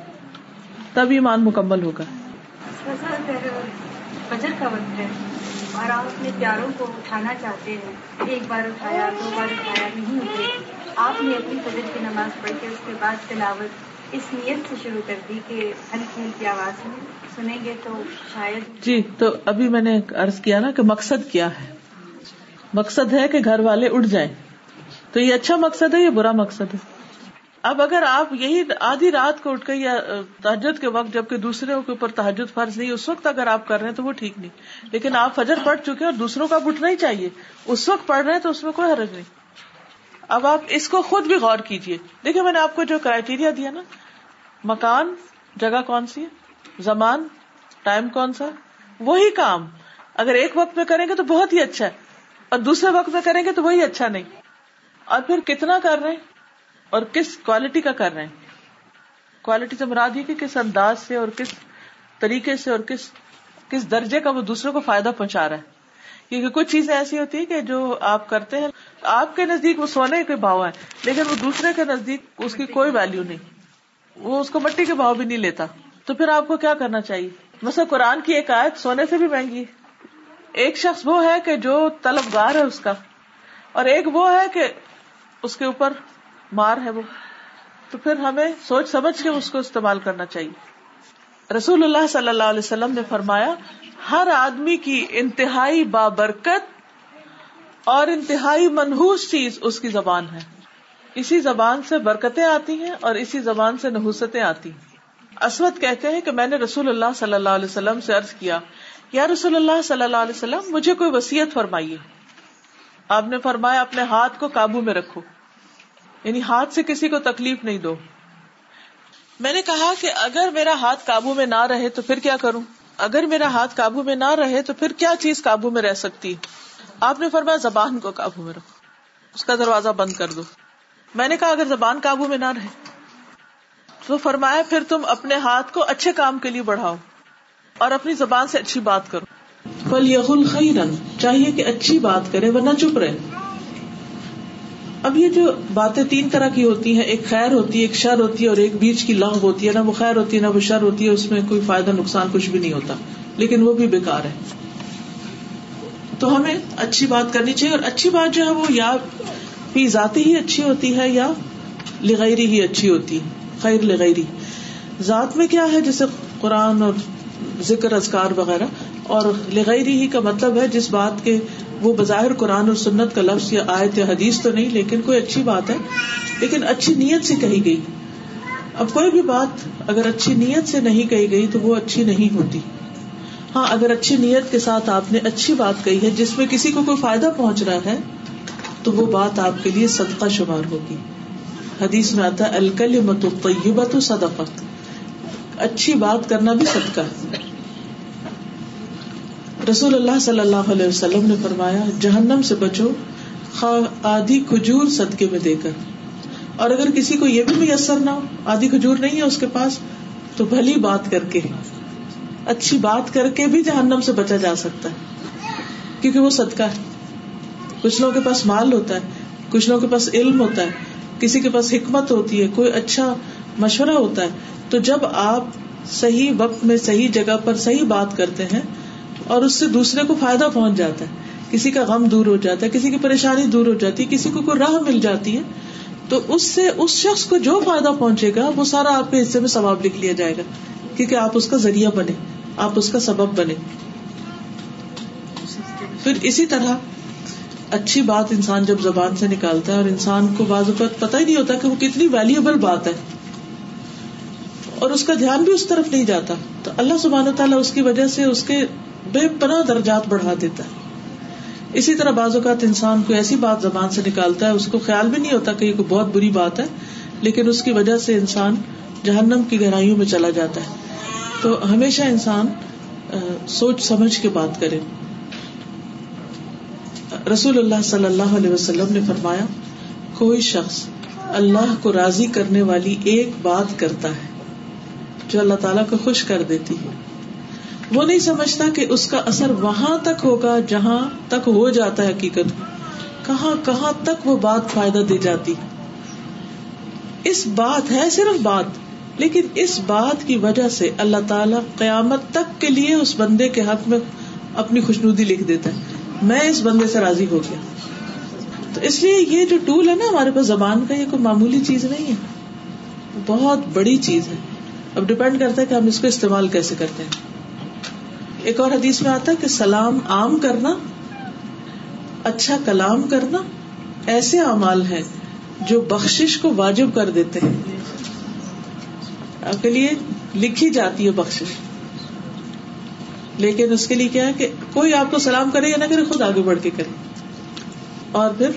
تب ایمان مکمل ہوگا اور آپ اپنے پیاروں کو اٹھانا چاہتے ہیں ایک بار اٹھایا دو بار اٹھایا نہیں آپ نے اپنی فجر کی نماز پڑھ کے اس کے بعد تلاوت نیت سے شروع کر دی کہ آواز جی تو ابھی میں نے کیا نا کہ مقصد کیا ہے مقصد ہے کہ گھر والے اٹھ جائیں تو یہ اچھا مقصد ہے یہ برا مقصد ہے اب اگر آپ یہی آدھی رات کو اٹھ کے یا تحجد کے وقت جبکہ دوسرے کے اوپر تحجد فرض نہیں اس وقت اگر آپ کر رہے ہیں تو وہ ٹھیک نہیں لیکن آپ فجر پڑھ چکے اور دوسروں کا اٹھنا ہی چاہیے اس وقت پڑھ رہے ہیں تو اس میں کوئی حرج نہیں اب آپ اس کو خود بھی غور کیجیے دیکھیے میں نے آپ کو جو کرائیٹیریا دیا نا مکان جگہ کون سی زمان ٹائم کون سا وہی کام اگر ایک وقت میں کریں گے تو بہت ہی اچھا ہے اور دوسرے وقت میں کریں گے تو وہی اچھا نہیں اور پھر کتنا کر رہے ہیں اور کس کوالٹی کا کر رہے ہیں کوالٹی سے مراد یہ کہ کس انداز سے اور کس طریقے سے اور کس کس درجے کا وہ دوسروں کو فائدہ پہنچا رہا ہے کیونکہ کچھ چیزیں ایسی ہوتی ہیں کہ جو آپ کرتے ہیں آپ کے نزدیک وہ سونے کے بھاؤ ہیں لیکن وہ دوسرے کے نزدیک اس کی کوئی ویلو نہیں وہ اس کو مٹی کے بھاؤ بھی نہیں لیتا تو پھر آپ کو کیا کرنا چاہیے مثلا قرآن کی ایک آیت سونے سے بھی مہنگی ایک شخص وہ ہے کہ جو طلبگار ہے اس کا اور ایک وہ ہے کہ اس کے اوپر مار ہے وہ تو پھر ہمیں سوچ سمجھ کے اس کو استعمال کرنا چاہیے رسول اللہ صلی اللہ علیہ وسلم نے فرمایا ہر آدمی کی انتہائی بابرکت اور انتہائی منحوس چیز اس کی زبان ہے اسی زبان سے برکتیں آتی ہیں اور اسی زبان سے نحوستیں آتی ہیں اسود کہتے ہیں کہ میں نے رسول اللہ صلی اللہ علیہ وسلم سے عرض کیا یا رسول اللہ صلی اللہ علیہ وسلم مجھے کوئی وسیعت فرمائیے آپ نے فرمایا اپنے ہاتھ کو قابو میں رکھو یعنی ہاتھ سے کسی کو تکلیف نہیں دو میں نے کہا کہ اگر میرا ہاتھ قابو میں نہ رہے تو پھر کیا کروں اگر میرا ہاتھ قابو میں نہ رہے تو پھر کیا چیز قابو میں رہ سکتی آپ نے فرمایا زبان کو قابو میں رکھو اس کا دروازہ بند کر دو میں نے کہا اگر زبان قابو میں نہ رہے تو فرمایا پھر تم اپنے ہاتھ کو اچھے کام کے لیے بڑھاؤ اور اپنی زبان سے اچھی بات کرو خی خیرن چاہیے کہ اچھی بات کرے ورنہ نہ رہے اب یہ جو باتیں تین طرح کی ہوتی ہیں ایک خیر ہوتی ہے ایک شر ہوتی ہے اور ایک بیچ کی لنگ ہوتی ہے نہ وہ خیر ہوتی ہے نہ وہ شر ہوتی ہے اس میں کوئی فائدہ نقصان کچھ بھی نہیں ہوتا لیکن وہ بھی بےکار ہے تو ہمیں اچھی بات کرنی چاہیے اور اچھی بات جو ہے وہ یا فی ذاتی ہی اچھی ہوتی ہے یا لغیری ہی اچھی ہوتی خیر لغیری ذات میں کیا ہے جیسے قرآن اور ذکر اذکار وغیرہ اور لغیری ہی کا مطلب ہے جس بات کے وہ بظاہر قرآن اور سنت کا لفظ یا آیت یا حدیث تو نہیں لیکن کوئی اچھی بات ہے لیکن اچھی نیت سے کہی گئی اب کوئی بھی بات اگر اچھی نیت سے نہیں کہی گئی تو وہ اچھی نہیں ہوتی ہاں اگر اچھی نیت کے ساتھ آپ نے اچھی بات کہی ہے جس میں کسی کو کوئی فائدہ پہنچ رہا ہے تو وہ بات آپ کے لیے صدقہ شمار ہوگی حدیث میں آتا الکل مت صدقت اچھی بات کرنا بھی صدقہ رسول اللہ صلی اللہ علیہ وسلم نے فرمایا جہنم سے بچو آدھی کھجور صدقے میں دے کر اور اگر کسی کو یہ بھی میسر نہ ہو آدھی کھجور نہیں ہے اس کے پاس تو بھلی بات کر کے اچھی بات کر کے بھی جہنم سے بچا جا سکتا ہے کیونکہ وہ صدقہ ہے کچھ لوگوں کے پاس مال ہوتا ہے کچھ لوگوں کے پاس علم ہوتا ہے کسی کے پاس حکمت ہوتی ہے کوئی اچھا مشورہ ہوتا ہے تو جب آپ صحیح وقت میں صحیح جگہ پر صحیح بات کرتے ہیں اور اس سے دوسرے کو فائدہ پہنچ جاتا ہے کسی کا غم دور ہو جاتا ہے کسی کی پریشانی دور ہو جاتی ہے کسی کو کوئی راہ مل جاتی ہے تو اس سے اس شخص کو جو فائدہ پہنچے گا وہ سارا آپ کے حصے میں ثواب لکھ لیا جائے گا کیونکہ آپ اس کا ذریعہ بنے آپ اس کا سبب بنے پھر اسی طرح اچھی بات انسان جب زبان سے نکالتا ہے اور انسان کو بعض اوقات پتا ہی نہیں ہوتا کہ وہ کتنی ویلوبل بات ہے اور اس کا دھیان بھی اس طرف نہیں جاتا تو اللہ سبحانہ و تعالیٰ اس کی وجہ سے اس کے بے پناہ درجات بڑھا دیتا ہے اسی طرح بعض اوقات انسان کو ایسی بات زبان سے نکالتا ہے اس کو خیال بھی نہیں ہوتا کہ یہ بہت بری بات ہے لیکن اس کی وجہ سے انسان جہنم کی گہرائیوں میں چلا جاتا ہے تو ہمیشہ انسان سوچ سمجھ کے بات کرے رسول اللہ صلی اللہ علیہ وسلم نے فرمایا کوئی شخص اللہ کو راضی کرنے والی ایک بات کرتا ہے جو اللہ تعالیٰ کو خوش کر دیتی ہے وہ نہیں سمجھتا کہ اس کا اثر وہاں تک ہوگا جہاں تک ہو جاتا ہے حقیقت کہاں کہاں تک وہ بات فائدہ دی جاتی اس بات ہے صرف بات لیکن اس بات کی وجہ سے اللہ تعالیٰ قیامت تک کے لیے اس بندے کے حق میں اپنی خوشنودی لکھ دیتا ہے میں اس بندے سے راضی ہو گیا تو اس لیے یہ جو ٹول ہے نا ہمارے پاس زبان کا یہ کوئی معمولی چیز نہیں ہے بہت بڑی چیز ہے اب ڈپینڈ کرتا ہے کہ ہم اس کو استعمال کیسے کرتے ہیں ایک اور حدیث میں آتا ہے کہ سلام عام کرنا اچھا کلام کرنا ایسے اعمال ہے جو بخش کو واجب کر دیتے ہیں کے لیے لکھی جاتی ہے بخش لیکن اس کے لیے کیا ہے کہ کوئی آپ کو سلام کرے یا نہ کرے خود آگے بڑھ کے کرے اور پھر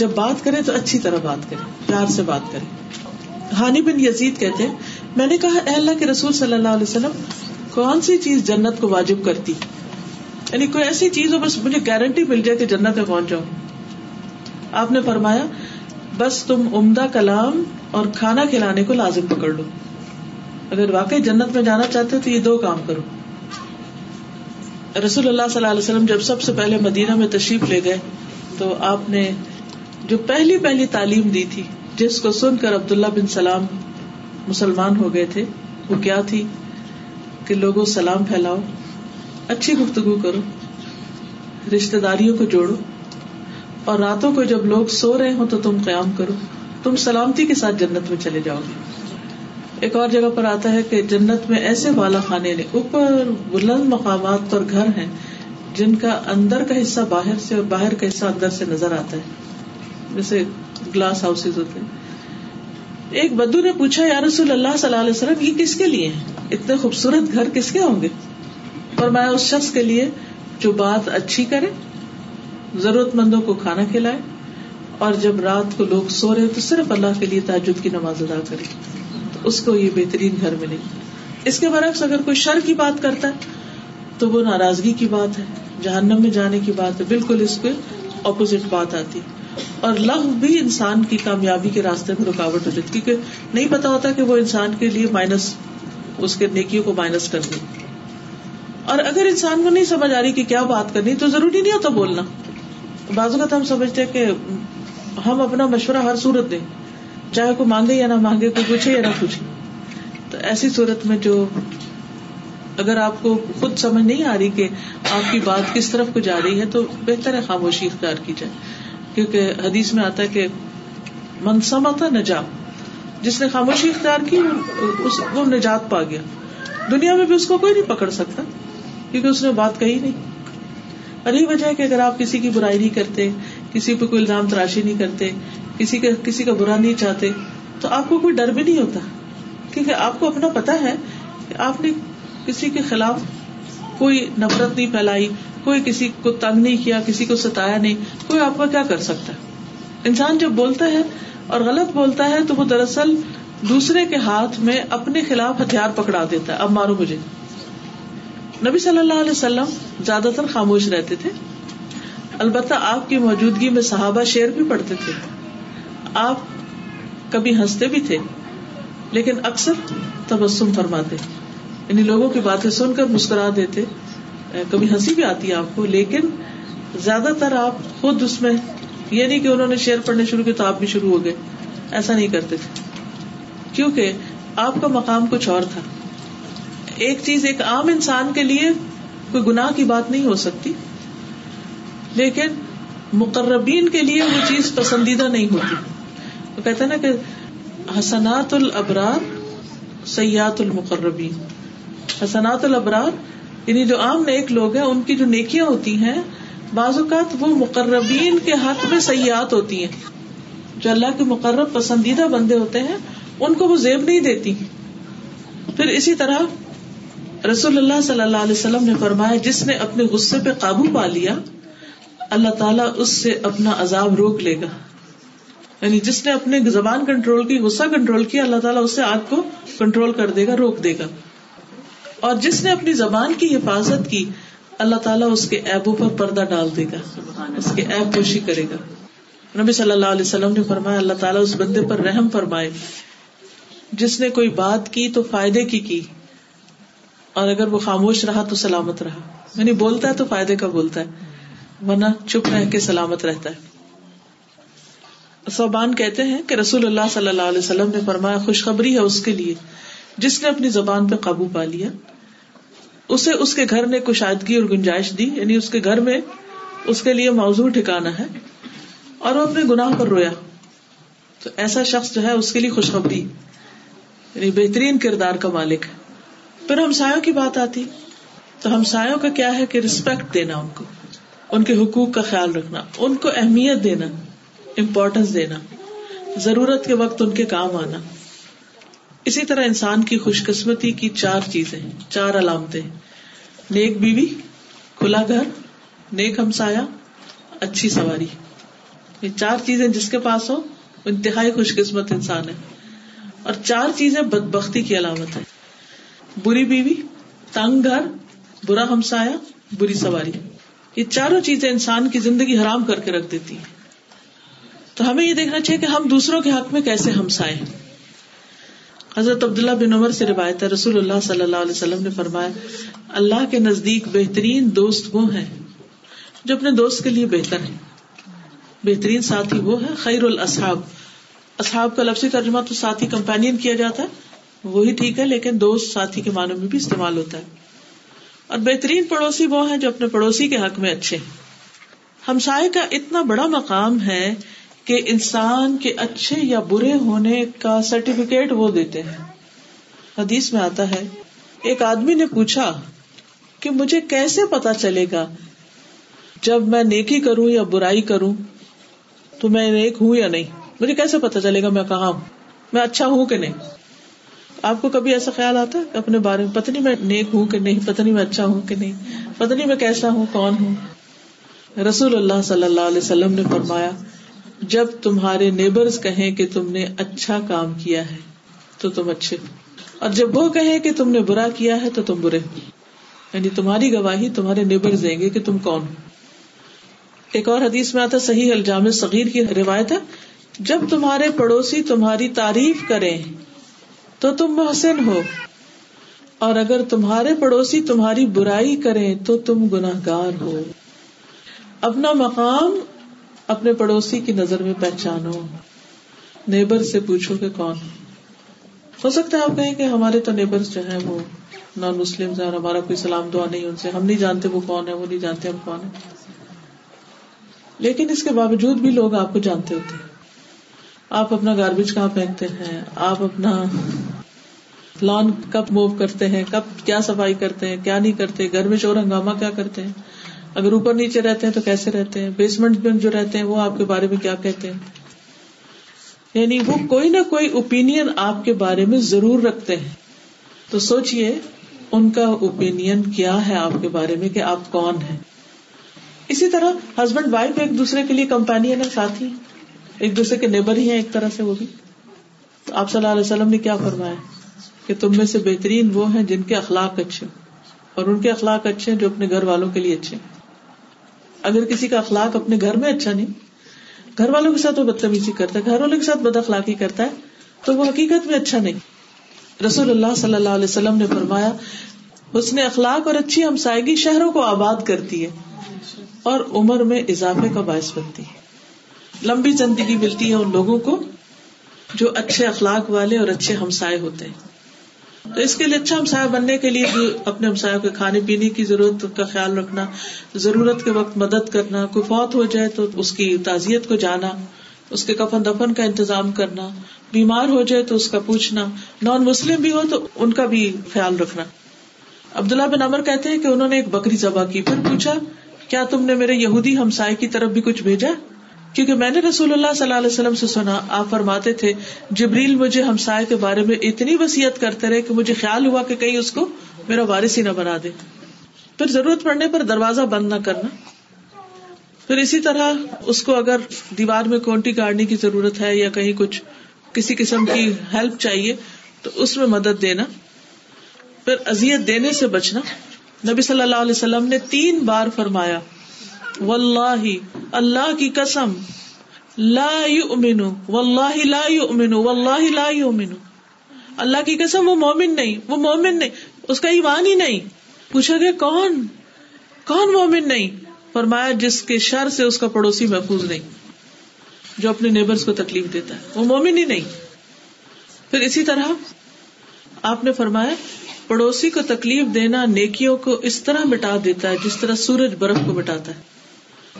جب بات کرے تو اچھی طرح بات کرے پیار سے بات کرے ہانی بن یزید کہتے میں نے کہا کے رسول صلی اللہ علیہ وسلم کون سی چیز جنت کو واجب کرتی یعنی کوئی ایسی چیز ہو بس مجھے گارنٹی مل جائے کہ جنت میں پہنچ جاؤں آپ نے فرمایا بس تم عمدہ کلام اور کھانا کھلانے کو لازم پکڑ لو اگر واقعی جنت میں جانا چاہتے تو یہ دو کام کرو رسول اللہ صلی اللہ علیہ وسلم جب سب سے پہلے مدینہ میں تشریف لے گئے تو آپ نے جو پہلی پہلی تعلیم دی تھی جس کو سن کر عبد اللہ بن سلام مسلمان ہو گئے تھے وہ کیا تھی کہ لوگوں سلام پھیلاؤ اچھی گفتگو کرو رشتے داریوں کو جوڑو اور راتوں کو جب لوگ سو رہے ہوں تو تم قیام کرو تم سلامتی کے ساتھ جنت میں چلے جاؤ گے ایک اور جگہ پر آتا ہے کہ جنت میں ایسے والا خانے نے اوپر بلند مقامات پر گھر ہیں جن کا اندر کا حصہ باہر سے اور باہر کا حصہ اندر سے نظر آتا ہے جیسے گلاس ہاؤس ہوتے ہیں ایک بدو نے پوچھا رسول اللہ صلی اللہ علیہ وسلم یہ کس کے لیے اتنے خوبصورت گھر کس کے ہوں گے فرمایا اس شخص کے لیے جو بات اچھی کرے ضرورت مندوں کو کھانا کھلائے اور جب رات کو لوگ سو رہے تو صرف اللہ کے لیے تعجد کی نماز ادا کرے اس کو یہ بہترین گھر ملے گی اس کے برعکس اگر کوئی شر کی بات کرتا ہے تو وہ ناراضگی کی بات ہے جہنم میں جانے کی بات ہے بالکل اس پہ اپوزٹ بات آتی اور لغ بھی انسان کی کامیابی کے راستے میں رکاوٹ ہو جاتی کیونکہ نہیں پتا ہوتا کہ وہ انسان کے لیے مائنس اس کے نیکیوں کو مائنس کر دے اور اگر انسان کو نہیں سمجھ آ رہی کہ کیا بات کرنی تو ضروری نہیں ہوتا بولنا بازو کا تو ہم سمجھتے ہیں کہ ہم اپنا مشورہ ہر صورت دیں چاہے کو مانگے یا نہ مانگے کوئی پوچھے یا نہ پوچھے تو ایسی صورت میں جو اگر آپ کو خود سمجھ نہیں آ رہی کہ آپ کی بات کس طرف کو جا رہی ہے تو بہتر ہے خاموشی اختیار کی جائے کیونکہ حدیث میں آتا ہے کہ آتا نجات جس نے خاموشی اختیار کی وہ نجات پا گیا دنیا میں بھی اس کو کوئی نہیں پکڑ سکتا کیونکہ اس نے بات کہی نہیں اور یہی وجہ ہے کہ اگر آپ کسی کی برائی نہیں کرتے کسی پہ کوئی الزام تراشی نہیں کرتے کسی کا کسی کا برا نہیں چاہتے تو آپ کو کوئی ڈر بھی نہیں ہوتا کیونکہ آپ کو اپنا پتا ہے کہ آپ نے کسی کے خلاف کوئی نفرت نہیں پھیلائی کوئی کسی کو تنگ نہیں کیا کسی کو ستایا نہیں کوئی آپ کا کیا کر سکتا انسان جب بولتا ہے اور غلط بولتا ہے تو وہ دراصل دوسرے کے ہاتھ میں اپنے خلاف ہتھیار پکڑا دیتا ہے اب مارو مجھے نبی صلی اللہ علیہ وسلم زیادہ تر خاموش رہتے تھے البتہ آپ کی موجودگی میں صحابہ شیر بھی پڑھتے تھے آپ کبھی ہنستے بھی تھے لیکن اکثر تبسم فرماتے یعنی لوگوں کی باتیں سن کر مسکرا دیتے کبھی ہنسی بھی آتی ہے آپ کو لیکن زیادہ تر آپ خود اس میں یہ نہیں کہ انہوں نے شیئر پڑھنے شروع کیا تو آپ بھی شروع ہو گئے ایسا نہیں کرتے تھے کیونکہ آپ کا مقام کچھ اور تھا ایک چیز ایک عام انسان کے لیے کوئی گناہ کی بات نہیں ہو سکتی لیکن مقربین کے لیے وہ چیز پسندیدہ نہیں ہوتی وہ کہتے ہیں نا کہ حسنات البرار سیات المقربین حسنات البرار یعنی جو عام نیک لوگ ہیں ان کی جو نیکیاں ہوتی ہیں بعض اوقات وہ مقربین کے حق میں سیاحت ہوتی ہیں جو اللہ کے مقرر پسندیدہ بندے ہوتے ہیں ان کو وہ زیب نہیں دیتی پھر اسی طرح رسول اللہ صلی اللہ علیہ وسلم نے فرمایا جس نے اپنے غصے پہ قابو پا لیا اللہ تعالیٰ اس سے اپنا عذاب روک لے گا یعنی جس نے اپنے زبان کنٹرول کی غصہ کنٹرول کیا اللہ تعالیٰ اس سے آگ کو کنٹرول کر دے دے گا گا روک اور جس نے اپنی زبان کی حفاظت کی اللہ تعالیٰ اس کے پر پردہ ڈال دے گا اس کے ایب پوشی کرے گا نبی صلی اللہ علیہ وسلم نے فرمایا اللہ تعالیٰ اس بندے پر رحم فرمائے جس نے کوئی بات کی تو فائدے کی کی اور اگر وہ خاموش رہا تو سلامت رہا یعنی بولتا ہے تو فائدے کا بولتا ہے ورنہ چپ رہ کے سلامت رہتا ہے صوبان کہتے ہیں کہ رسول اللہ صلی اللہ علیہ وسلم نے فرمایا خوشخبری ہے اس کے لیے جس نے اپنی زبان پہ قابو پا لیا اسے اس کے گھر نے کشادگی اور گنجائش دی یعنی اس کے گھر میں اس کے لیے موضوع ٹھکانا ہے اور وہ اپنے گناہ پر رویا تو ایسا شخص جو ہے اس کے لیے خوشخبری یعنی بہترین کردار کا مالک ہے پھر ہمسایوں کی بات آتی تو ہمسایوں کا کیا ہے کہ رسپیکٹ دینا ان کو ان کے حقوق کا خیال رکھنا ان کو اہمیت دینا امپورٹینس دینا ضرورت کے وقت ان کے کام آنا اسی طرح انسان کی خوش قسمتی کی چار چیزیں چار علامتیں نیک بیوی کھلا گھر نیک ہمسایا اچھی سواری یہ چار چیزیں جس کے پاس ہو انتہائی خوش قسمت انسان ہے اور چار چیزیں بد بختی کی علامت ہے بری بیوی تنگ گھر برا ہمسایا بری سواری یہ چاروں چیزیں انسان کی زندگی حرام کر کے رکھ دیتی ہیں تو ہمیں یہ دیکھنا چاہیے کہ ہم دوسروں کے حق میں کیسے ہمسائے حضرت عبداللہ بن عمر سے روایت ہے رسول اللہ صلی اللہ علیہ وسلم نے فرمایا اللہ کے نزدیک بہترین دوست وہ ہیں جو اپنے دوست کے لیے بہتر بہترین ساتھی وہ ہے خیر الاصحاب اصحاب کا لفظی ترجمہ تو ساتھی کمپینین کیا جاتا ہے وہی ٹھیک ہے لیکن دوست ساتھی کے معنوں میں بھی استعمال ہوتا ہے اور بہترین پڑوسی وہ ہیں جو اپنے پڑوسی کے حق میں اچھے ہیں ہمسائے کا اتنا بڑا مقام ہے کہ انسان کے اچھے یا برے ہونے کا سرٹیفکیٹ وہ دیتے ہیں حدیث میں آتا ہے ایک آدمی نے پوچھا کہ مجھے کیسے پتا چلے گا جب میں نیکی کروں یا برائی کروں تو میں نیک ہوں یا نہیں مجھے کیسے پتا چلے گا میں کہاں ہوں میں اچھا ہوں کہ نہیں آپ کو کبھی ایسا خیال آتا ہے اپنے بارے میں پتنی میں نیک ہوں کہ نہیں پتنی میں اچھا ہوں کہ نہیں پتنی میں کیسا ہوں کون ہوں رسول اللہ صلی اللہ علیہ وسلم نے فرمایا جب تمہارے نیبرز کہیں کہ تم نے اچھا کام کیا ہے تو تم اچھے ہو اور جب وہ کہیں کہ تم نے برا کیا ہے تو تم برے ہو یعنی تمہاری گواہی تمہارے نیبرز دیں گے کہ تم کون ایک اور حدیث میں آتا صحیح الجام صغیر کی روایت ہے جب تمہارے پڑوسی تمہاری تعریف کریں تو تم محسن ہو اور اگر تمہارے پڑوسی تمہاری برائی کریں تو تم گناہ گار ہو اپنا مقام اپنے پڑوسی کی نظر میں پہچانو نیبر سے پوچھو کہ کون ہو سکتا ہے آپ کہیں کہ ہمارے تو نیبر جو ہیں وہ نان مسلم اور ہمارا کوئی سلام دعا نہیں ان سے ہم نہیں جانتے وہ کون ہے وہ نہیں جانتے ہم کون ہیں لیکن اس کے باوجود بھی لوگ آپ کو جانتے ہوتے ہیں آپ اپنا گاربیج کہاں پھینکتے ہیں آپ اپنا لان کب موو کرتے ہیں کب کیا صفائی کرتے ہیں کیا نہیں کرتے گھر میں چور ہنگامہ کیا کرتے ہیں اگر اوپر نیچے رہتے ہیں تو کیسے رہتے ہیں بیسمنٹ میں جو رہتے ہیں وہ آپ کے بارے میں کیا کہتے ہیں یعنی وہ کوئی نہ کوئی اوپین آپ کے بارے میں ضرور رکھتے ہیں تو سوچیے ان کا اوپین کیا ہے آپ کے بارے میں کہ آپ کون ہیں اسی طرح ہسبینڈ وائف ایک دوسرے کے لیے کمپینین ہے ساتھی ایک دوسرے کے نیبر ہی ہیں ایک طرح سے وہ بھی تو آپ صلی اللہ علیہ وسلم نے کیا فرمایا کہ تم میں سے بہترین وہ ہیں جن کے اخلاق اچھے اور ان کے اخلاق اچھے ہیں جو اپنے گھر والوں کے لیے اچھے ہیں اگر کسی کا اخلاق اپنے گھر میں اچھا نہیں گھر والوں کے ساتھ وہ بدتمیزی کرتا ہے گھر والوں کے ساتھ بد اخلاقی کرتا ہے تو وہ حقیقت میں اچھا نہیں رسول اللہ صلی اللہ علیہ وسلم نے فرمایا اس نے اخلاق اور اچھی ہمسائگی شہروں کو آباد کرتی ہے اور عمر میں اضافے کا باعث بنتی ہے لمبی زندگی ملتی ہے ان لوگوں کو جو اچھے اخلاق والے اور اچھے ہمسائے ہوتے ہیں تو اس کے لیے اچھا ہمسایا بننے کے لیے اپنے ہمسایوں کے کھانے پینے کی ضرورت کا خیال رکھنا ضرورت کے وقت مدد کرنا کوئی فوت ہو جائے تو اس کی تعزیت کو جانا اس کے کفن دفن کا انتظام کرنا بیمار ہو جائے تو اس کا پوچھنا نان مسلم بھی ہو تو ان کا بھی خیال رکھنا عبداللہ بن امر کہتے ہیں کہ انہوں نے ایک بکری ذبح کی پھر پوچھا کیا تم نے میرے یہودی ہمسائے کی طرف بھی کچھ بھیجا کیونکہ میں نے رسول اللہ صلی اللہ علیہ وسلم سے سنا آپ فرماتے تھے جبریل مجھے ہمسائے کے بارے میں اتنی وسیعت کرتے رہے کہ مجھے خیال ہوا کہ کہیں اس کو میرا وارث ہی نہ بنا دے پھر ضرورت پڑنے پر دروازہ بند نہ کرنا پھر اسی طرح اس کو اگر دیوار میں کونٹی گاڑنے کی ضرورت ہے یا کہیں کچھ کسی قسم کی ہیلپ چاہیے تو اس میں مدد دینا پھر ازیت دینے سے بچنا نبی صلی اللہ علیہ وسلم نے تین بار فرمایا واللہ اللہ کی قسم واللہ امین و اللہ لا امین اللہ کی کسم وہ مومن نہیں وہ مومن نہیں اس کا ایمان ہی نہیں پوچھا گیا کون کون مومن نہیں فرمایا جس کے شر سے اس کا پڑوسی محفوظ نہیں جو اپنے نیبر کو تکلیف دیتا ہے وہ مومن ہی نہیں پھر اسی طرح آپ نے فرمایا پڑوسی کو تکلیف دینا نیکیوں کو اس طرح مٹا دیتا ہے جس طرح سورج برف کو مٹاتا ہے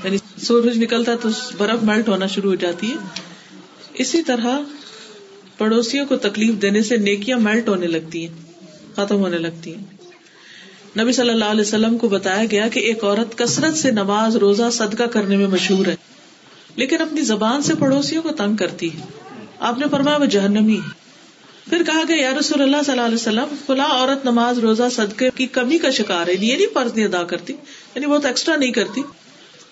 یعنی سورج نکلتا ہے تو برف میلٹ ہونا شروع ہو جاتی ہے اسی طرح پڑوسیوں کو تکلیف دینے سے نیکیاں میلٹ ہونے لگتی ہیں ختم ہونے لگتی ہیں نبی صلی اللہ علیہ وسلم کو بتایا گیا کہ ایک عورت کثرت سے نماز روزہ صدقہ کرنے میں مشہور ہے لیکن اپنی زبان سے پڑوسیوں کو تنگ کرتی ہے آپ نے فرمایا وہ جہنمی ہے پھر کہا گیا یار صلی اللہ صلی علیہ وسلم کھلا عورت نماز روزہ صدقے کی کمی کا شکار ہے یہ نہیں نہیں ادا کرتی یعنی بہت ایکسٹرا نہیں کرتی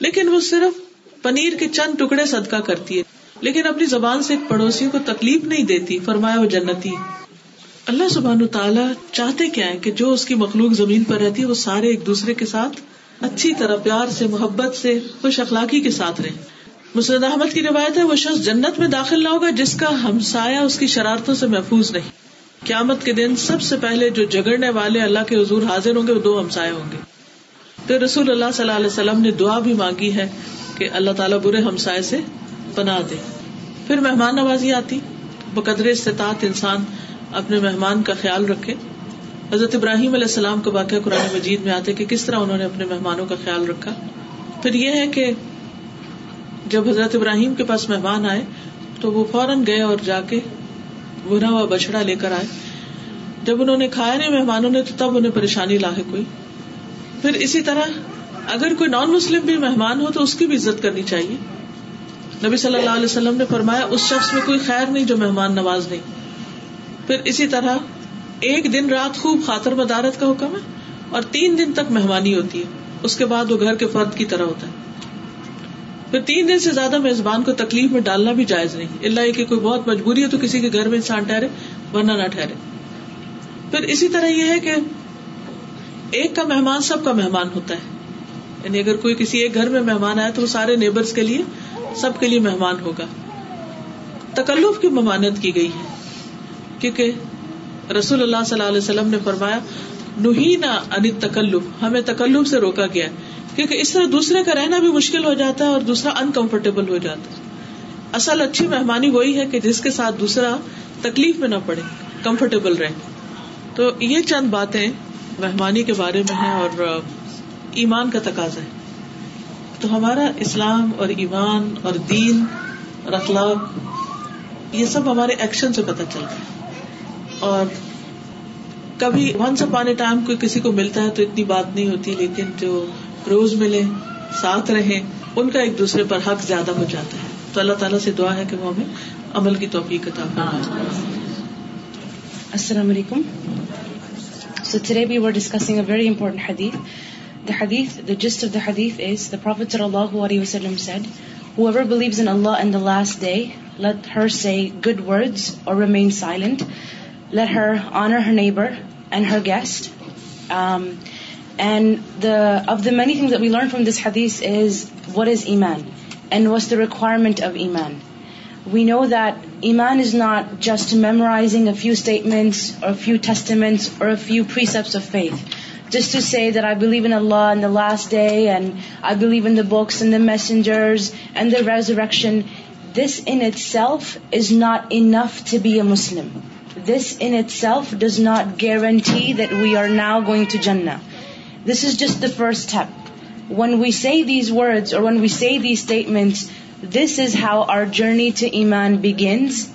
لیکن وہ صرف پنیر کے چند ٹکڑے صدقہ کرتی ہے لیکن اپنی زبان سے ایک پڑوسی کو تکلیف نہیں دیتی فرمایا وہ جنتی اللہ سبحان تعالیٰ چاہتے کیا ہے کہ جو اس کی مخلوق زمین پر رہتی ہے وہ سارے ایک دوسرے کے ساتھ اچھی طرح پیار سے محبت سے خوش اخلاقی کے ساتھ رہے مسرد احمد کی روایت ہے وہ شخص جنت میں داخل نہ ہوگا جس کا ہمسایا اس کی شرارتوں سے محفوظ نہیں قیامت کے دن سب سے پہلے جو جگڑنے والے اللہ کے حضور حاضر ہوں گے وہ دو ہمسائے ہوں گے تو رسول اللہ صلی اللہ علیہ وسلم نے دعا بھی مانگی ہے کہ اللہ تعالیٰ برے ہمسائے سے بنا دے پھر مہمان نوازی آتی بقدر استطاعت انسان اپنے مہمان کا خیال رکھے حضرت ابراہیم علیہ السلام کا واقعہ قرآن مجید میں آتے کہ کس طرح انہوں نے اپنے مہمانوں کا خیال رکھا پھر یہ ہے کہ جب حضرت ابراہیم کے پاس مہمان آئے تو وہ فوراً گئے اور جا کے بنا ہوا بچڑا لے کر آئے جب انہوں نے کھایا نہیں مہمانوں نے تو تب انہیں پریشانی لاحق ہوئی پھر اسی طرح اگر کوئی نان مسلم بھی مہمان ہو تو اس کی بھی عزت کرنی چاہیے نبی صلی اللہ علیہ وسلم نے فرمایا اس شخص میں کوئی خیر نہیں جو مہمان نواز نہیں پھر اسی طرح ایک دن رات خوب خاطر مدارت کا حکم ہے اور تین دن تک مہمانی ہوتی ہے اس کے بعد وہ گھر کے فرد کی طرح ہوتا ہے پھر تین دن سے زیادہ میزبان کو تکلیف میں ڈالنا بھی جائز نہیں اللہ کہ کوئی بہت مجبوری ہے تو کسی کے گھر میں انسان ٹھہرے ورنہ نہ ٹھہرے پھر اسی طرح یہ ہے کہ ایک کا مہمان سب کا مہمان ہوتا ہے یعنی اگر کوئی کسی ایک گھر میں مہمان آیا تو وہ سارے کے لیے سب کے لیے مہمان ہوگا تکلف کی ممانت کی گئی ہے کیونکہ رسول اللہ صلی اللہ علیہ وسلم نے فرمایا نوینا تکلف ہمیں تکلف سے روکا گیا کیونکہ اس طرح دوسرے کا رہنا بھی مشکل ہو جاتا ہے اور دوسرا انکمفرٹیبل ہو جاتا ہے اصل اچھی مہمانی وہی ہے کہ جس کے ساتھ دوسرا تکلیف میں نہ پڑے کمفرٹیبل رہے تو یہ چند باتیں مہمانی کے بارے میں ہے اور ایمان کا تقاضا ہے تو ہمارا اسلام اور ایمان اور دین اور اخلاق یہ سب ہمارے ایکشن سے پتہ چلتا ہے اور کبھی ونس اپان اے ٹائم کو کسی کو ملتا ہے تو اتنی بات نہیں ہوتی لیکن جو روز ملے ساتھ رہے ان کا ایک دوسرے پر حق زیادہ ہو جاتا ہے تو اللہ تعالیٰ سے دعا ہے کہ وہ ہمیں عمل کی توفیق السلام علیکم So today we were discussing a very important hadith. The gist of the hadith is, the Prophet sallallahu alaihi wasallam said, whoever believes in Allah and the last day, let her say good words or remain silent. Let her honor her neighbor and her guest. Um, and of the many things that we learn from this hadith is, what is Iman? And what's the requirement of Iman? We know that Iman is not just memorizing a few statements or a few testaments or a few precepts of faith. Just to say that I believe in Allah and the last day and I believe in the books and the messengers and the resurrection. This in itself is not enough to be a Muslim. This in itself does not guarantee that we are now going to Jannah. This is just the first step. When we say these words or when we say these statements, this is how our journey to Iman begins.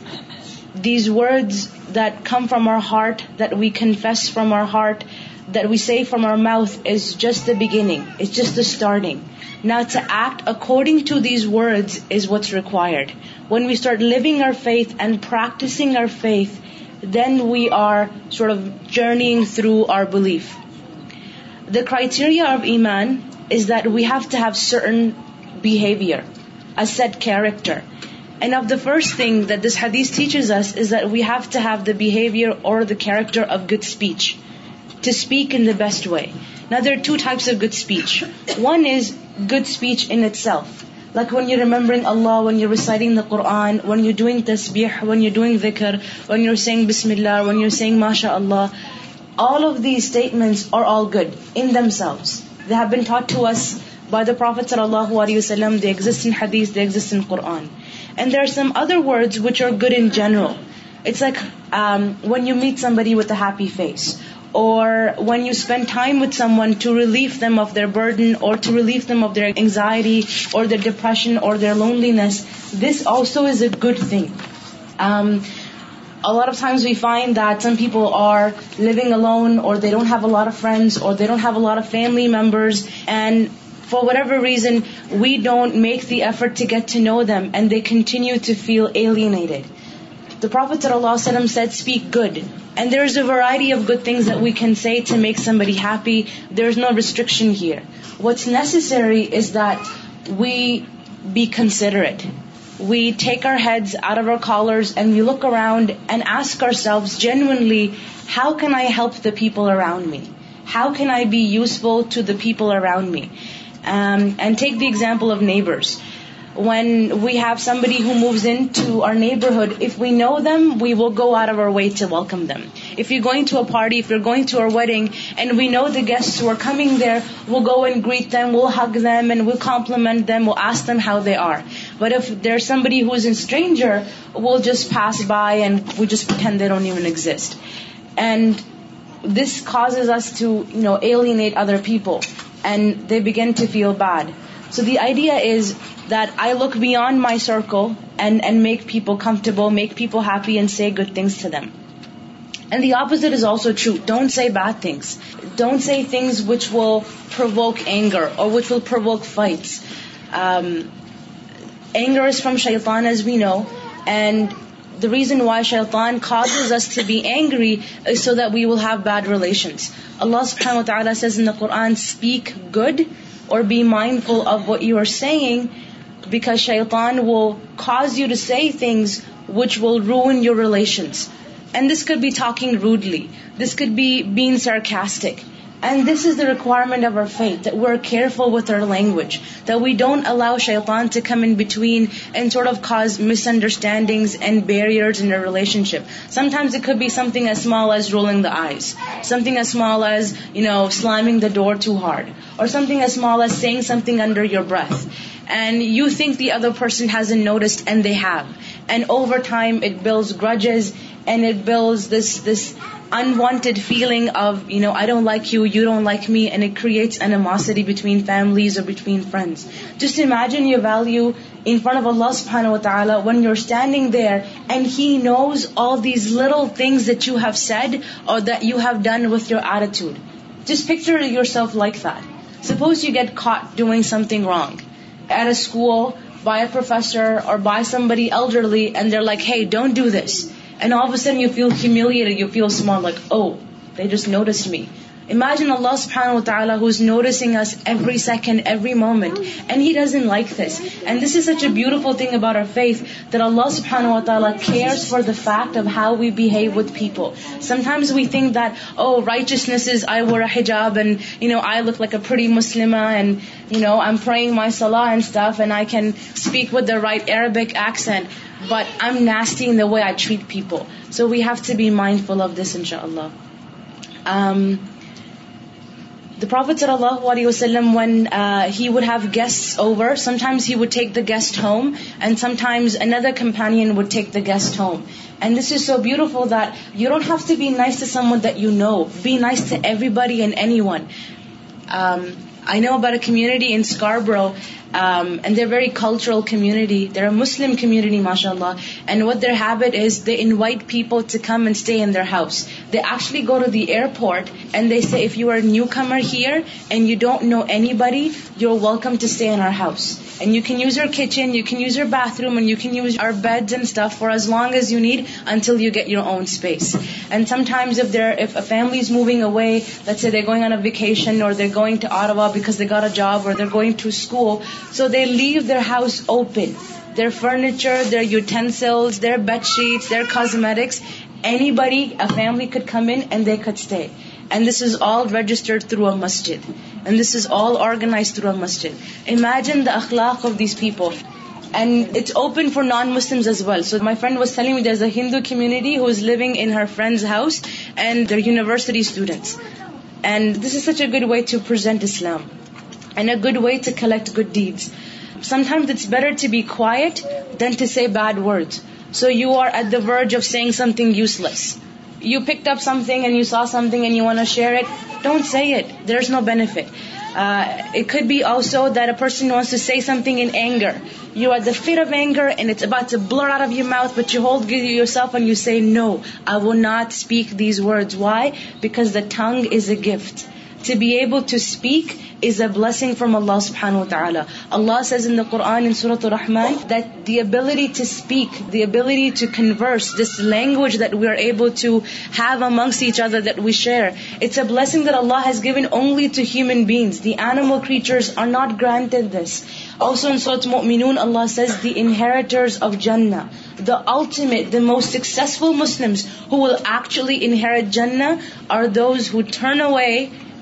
These words that come from our heart, that we confess from our heart, that we say from our mouth is just the beginning. It's just the starting. Now to act according to these words is what's required. When we start living our faith and practicing our faith, then we are sort of journeying through our belief. The criteria of Iman is that we have to have certain behavior. Set character and of the first thing that this ہدیس teaches us we have to have the behaviour or character of good speech to speak in the best way another two types of good speech one is good speech enough like when you remembering Allah when you reciting the Quran when you doing when you doing دکھر when your saying بسم اللہ when you saying ماشاء اللہ all of the statement are all good in themselves they've been taught to us by the Prophet صلی اللہ علیہ وسلم the ایگزٹنٹ حدیثی when you spend burden or to relief them of their anxiety or their depression or their loneliness this also is a good thing since we find that some people are لوگ or For whatever reason, we don't make the effort to get to know them, and they continue to feel alienated. The Prophet sallallahu alaihi wasallam said, speak good. And there's a variety of good things that we can say to make somebody happy. There's no restriction here. What's necessary is that we be considerate. We take our heads out of our collars and we look around and ask ourselves genuinely, how can I help the people around me? How can I be useful to the people around me? Um, and take the example of neighbors. When we have somebody who moves into our neighborhood, if we know them, we will go out of our way to welcome them. If you're going to a party, if you're going to a wedding, and we know the guests who are coming there, we'll go and greet them, we'll hug them, and we'll compliment them, we'll ask them how they are. But if there's somebody who is a stranger, we'll just pass by and we just pretend they don't even exist. And this causes us to alienate other people and they begin to feel bad. So the idea is that I look beyond my circle and make people comfortable, make people happy, and say good things to them. And the opposite is also true. Don't say bad things. Don't say things which will provoke anger or which will provoke fights. Um, anger is from shaitan, as we know, and the reason why شیخانس اللہ متعدد Quran speak good or be mind کو you earning because شیخان was you to see things which will ruin your relations and this could be talking rudely this could be sarcastic And this is the requirement of our faith, that we're careful with our language, that we don't allow shaitan to come in between and sort of cause misunderstandings and barriers in a relationship. Sometimes it could be something as small as rolling the eyes, something as small as, slamming the door too hard, or something as small as saying something under your breath. And you think the other person hasn't noticed, and they have. And over time, it builds grudges, and it builds this unwanted feeling of you know I don't like you you don't like me and between families just imagine your fellow friend are standing there and he knows all these little things you'd just picture yourself like suppose you get doing something wrong a school by a by some there like hey don't do this and officer you پی میو یو پی او سو ما مٹ او they just notice me imagine as finally goes nourishing as every second every moment and has in like this and this is such a beautiful thing about O فیف loss fan care for the fate who we've with people's Muslim and and I can speak with Arabic but I am nasty in the way chat people so we have to be mindful of this ان شاء اللہ The Prophet sallallahu alaihi wasallam, when uh, he would have guests over, sometimes he would take the guest home, and sometimes another companion would take the guest home. And this is so beautiful that you don't have to be nice to someone that you know. Be nice to everybody and anyone. Um, I know about a community in Scarborough, um, and they're a very cultural community. They're a Muslim community, mashallah. And what their habit is, they invite people to come and stay in their house. They actually go to the airport, and they say, if you are a newcomer here and you don't know anybody, you're welcome to stay in our house. And you can use our kitchen, you can use our bathroom, and you can use our beds and stuff for as long as you need until you get your own space. And sometimes if a family is moving away, let's say they're going on a vacation or they're going to Ottawa job going to school so they leave their house open their furniture their utensils their bed sheet registered through a Masjid and this is all organise through a Masjid imagine the اخلاق of these people and it's open for non Muslim is لوگ friends house and the university And this is such a good way to present Islam and a good way to collect good deeds. Sometimes it's better to be quiet than to say bad words. So you are at the verge of saying something useless. You picked up something and you saw something and you want to share it. Don't say it. There's no benefit. Uh, it could be also that a person wants to say something in anger. You are the fit of anger and it's about to blur out of your mouth, but you hold yourself and you say, no, I will not speak these words. Why? Because the tongue is a gift. قرآنگزلیمز not گرینسفل مسلمٹ جناز who turn away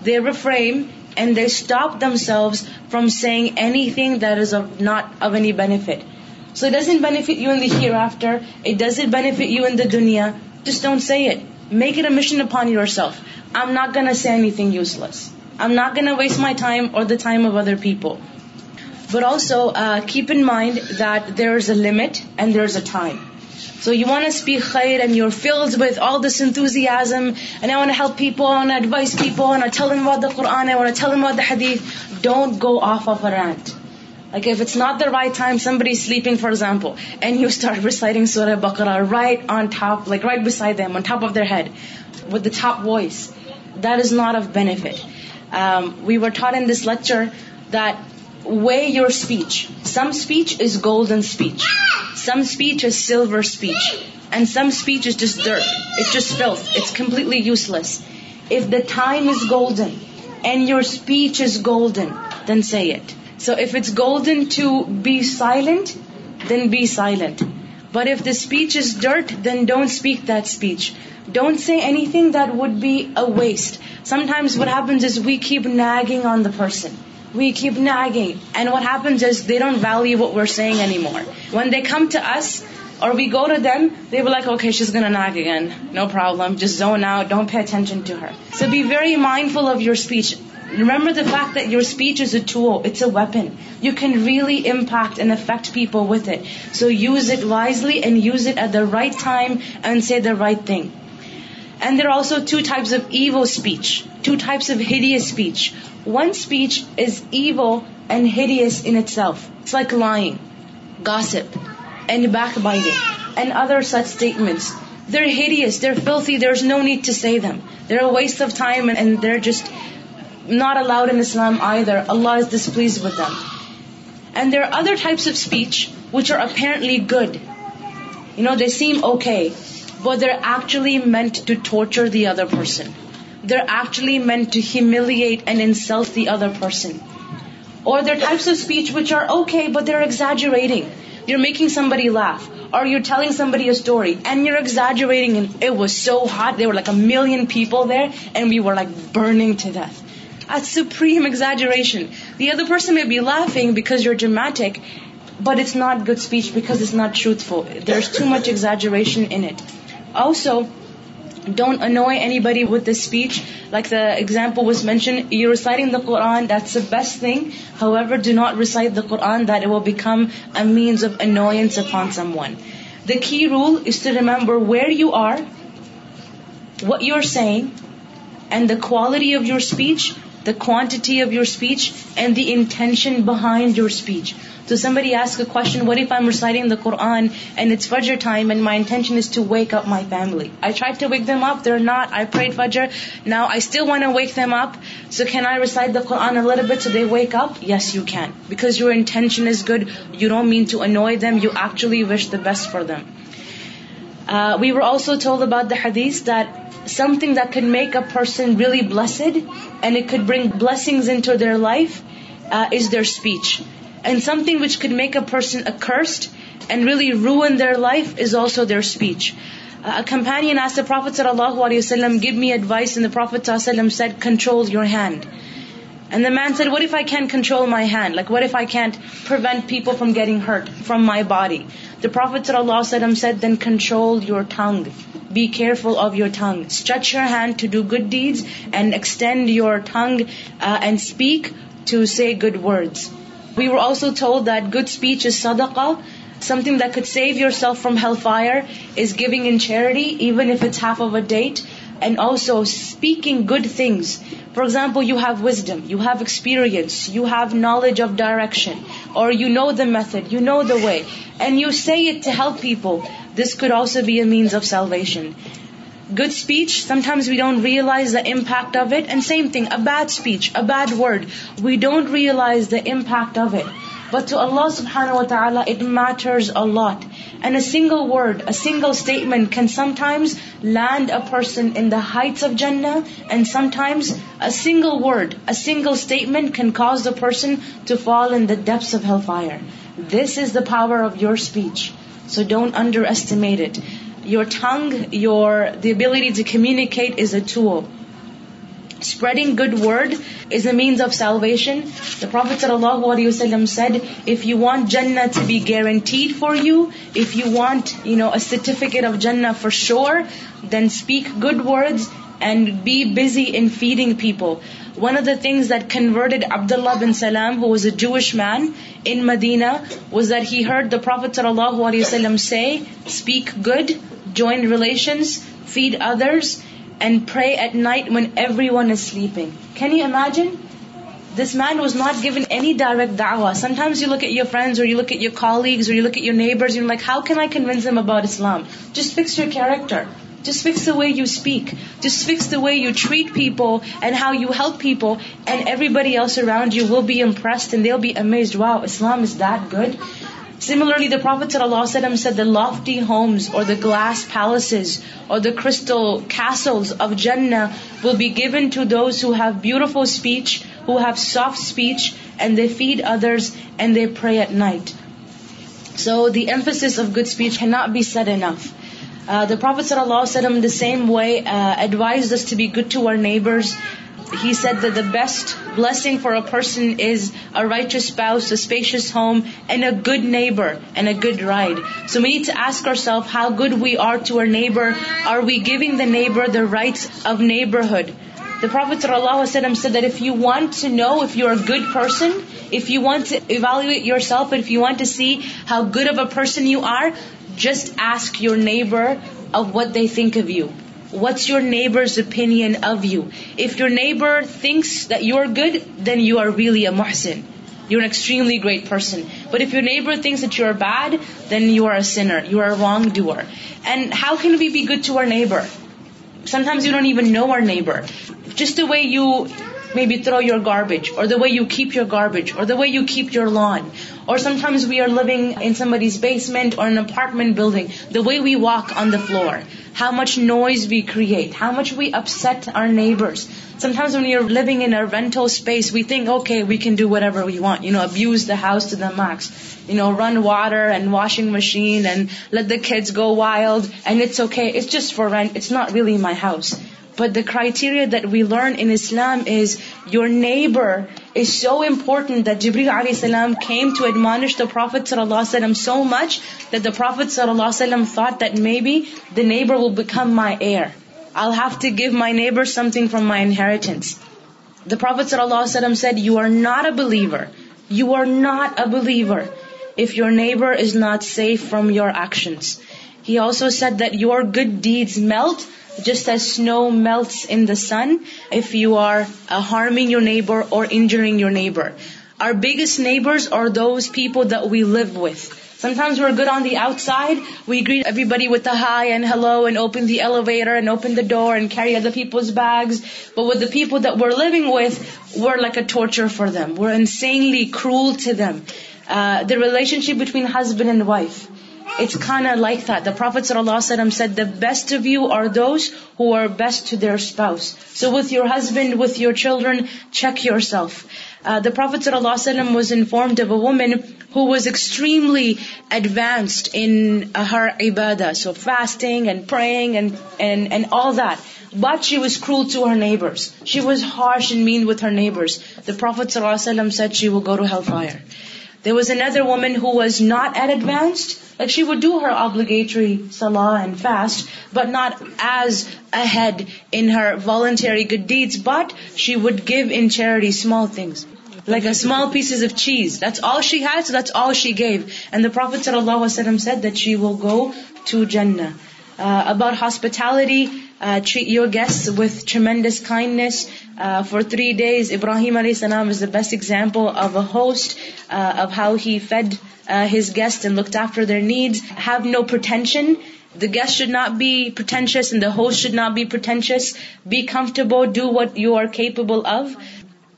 They refrain and they stop themselves from saying anything that is not of any benefit. So it doesn't benefit you in the hereafter. It doesn't benefit you in the dunya. Just don't say it. Make it a mission upon yourself. I'm not going to say anything useless. I'm not going to waste my time or the time of other people. But also uh, keep in mind that there is a limit and there is a time. So you want a اسپی خیر and you over feels with all دنوزی ازم and help P پوین advice پی پنچ don't go off off ارد like not some bragging for example and putting right on top right beside of the head with voice that is not of benefit we would talk in this lecture that Weigh your speech. Some speech is golden speech. Some speech is silver speech. And some speech is just dirt. It's just filth. It's completely useless. If the time is golden and your speech is golden, then say it. So if it's golden to be silent, then be silent. But if the speech is dirt, then don't speak that speech. Don't say anything that would be a waste. Sometimes what happens is we keep nagging on the person. We keep ناگیگ and واٹنٹ well سیئنگنٹ so be very mindful of you speech remember your speech is a tool it's a weapon you can really impact and affect people with it so use it wisely and use it at the right time and see the right thing And there are also two types of evil speech, two types of hideous speech. One speech is evil and hideous in itself. It's like lying, gossip, and backbiting, and other such statements. They're hideous, they're filthy, there's no need to say them. They're a waste of time and they're just not allowed in Islam either. Allah is displeased with them. And there are other types of speech which are apparently good. They seem okay. What they're actually meant to torture the other person they're actually meant to humiliate and insult the other person or making somebody laugh or were like burning to this exhaustion the other person laughing because you dramatic but it's not good speech because not truth for there is too much int Also, don't annoy anybody with this speech. Like the example was mentioned, you're reciting the Qur'an, that's the best thing. However, do not recite the Qur'an that it will become a means of annoyance upon someone. The key rule is to remember where you are, what you're saying, and the quality of your speech the quantity of your speech and the intention behind your speech دسمبر یہ آس کو وری پہ مر سر دون and it's فجر time and my intention wake my family I still up a wake can because your intention is good you know mean to annoy them you actually wish the best for them we were also چول دہ حدیث something that can make a person really blessed and it could bring blessings into their life is their speech and something which could make a person a cursed and really ruin their life is also their speech دیر اسپی امپین پرافت صلی اللہ علیہ وسلم گو می advice ان پرافیت صحیح وسلم said control your hand And the man said, what if I can't control my hand? Like, what if I can't prevent people from getting hurt from my body? The Prophet sallallahu alaihi wasallam said, then control your tongue. Be careful of your tongue. Stretch your hand to do good deeds and extend your tongue uh, and speak to say good words. We were also told that good speech is sadaqah. Something that could save yourself from hellfire is giving in charity, even if it's half of a date and also speaking good things. For example, you have wisdom, you have experience, you have knowledge of direction, or you know the method, you know the way, and you say it to help people. This could also be a means of salvation. Good speech, sometimes we don't realize the impact of it. And same thing, a bad speech, a bad word, we don't realize the impact of it. But to Allah subhanahu wa ta'ala, it matters a lot. And a single word, a single statement can sometimes land a person in the heights of Jannah, and sometimes a single word, a single statement can cause the person to fall in the depths of hellfire. This is the power of your speech. So don't underestimate it. Your tongue, the ability to communicate is a tool. Spreading good word is a means of salvation the Prophet صلی اللہ علیہ وسلم said if you want جن to be guaranteed for you if you want you know a certificate of جنا for sure then speak good words and be busy in feeding people one of the things that converted Abdullah bin Salam who was a Jewish man in Medina was that he heard the Prophet صلی اللہ علیہ وسلم say speak good join relations feed others and pray at night when everyone is sleeping. Can you imagine? This man was not given any direct da'wah. Sometimes you look at your friends or you look at your colleagues or you look at your neighbors and you're like, how can I convince them about Islam? Just fix your character. Just fix the way you speak. Just fix the way you treat people and how you help people, and everybody else around you will be impressed and they'll be amazed. Wow, Islam is that good? Similarly, the Prophet sallallahu alaihi wasallam said the lofty homes or the glass palaces or the crystal castles of Jannah will be given to those who have beautiful speech, who have soft speech, and they feed others and they pray at night. So the emphasis of good speech cannot be said enough. Uh, the Prophet sallallahu alaihi wasallam the same way uh, advised us to be good to our neighbors, he said that the best blessing for a person is a righteous spouse, a spacious home, and a good neighbor, and a good ride. So we need to ask ourselves how good we are to our neighbor. Are we giving the neighbor the rights of neighborhood? The Prophet sallallahu alaihi wasallam said that if you want to know if you're a good person, if you want to evaluate yourself, and if you want to see how good of a person you are, just ask your neighbor of what they think of you. What's your neighbor's opinion of you? If your neighbor thinks that you're good, then you are really a muhsin. You're an extremely great person. But if your neighbor thinks that you're bad, then you are a sinner. You are a wrongdoer. And how can we be good to our neighbor? Sometimes you don't even know our neighbor. Just the way you maybe throw your garbage, or the way you keep your garbage, or the way you keep your lawn. Or sometimes we are living in somebody's basement or an apartment building. The way we walk on the floor, how much noise we create, how much we upset our neighbors. Sometimes when you're living in a rental space, we think, okay, we can do whatever we want, abuse the house to the max, run water and washing machine and let the kids go wild, and it's okay, it's just for rent, it's not really my house. The criteria that we learn in Islam is your neighbour is so important مانش the prophet صلی اللہ علم so much صلی اللہ علم year I have to give my neighbour from my inheritance prophet صلی اللہ علیہ وسلم said you are not a believer you are not a believer if your neighbour is not safe from your acts he also said that your good deed melt Just as snow melts in the sun, if you are uh, harming your neighbor or injuring your neighbor. Our biggest neighbors are those people that we live with. Sometimes we're good on the outside. We greet everybody with a hi and hello and open the elevator and open the door and carry other people's bags. But with the people that we're living with, we're like a torture for them. We're insanely cruel to them. Uh, the relationship between husband and wife. It's Khan are like that پر صلی اللہ علام said the best so with your husband with your children check yourself the Prophet صلی اللہ علام was inform woman's in her عبادت she was cruel neighbour she was harsh in mean with her neighbour صلی اللہ علام said she ووئر was another woman's she would do her obligatory سلڈ fast but not as اےڈ in her volunteer good deed but she would things like pieces of cheese that's all she's all she gave and اللہ وسلم said that you وو to جن Uh, about hospitality. Uh, treat your guests with tremendous kindness. Uh, for 3 days, Ibrahim alayhi salam is the best example of a host, of how he fed his guests and looked after their needs. Have no pretension. The guest should not be pretentious and the host should not be pretentious. Be comfortable, do what you are capable of.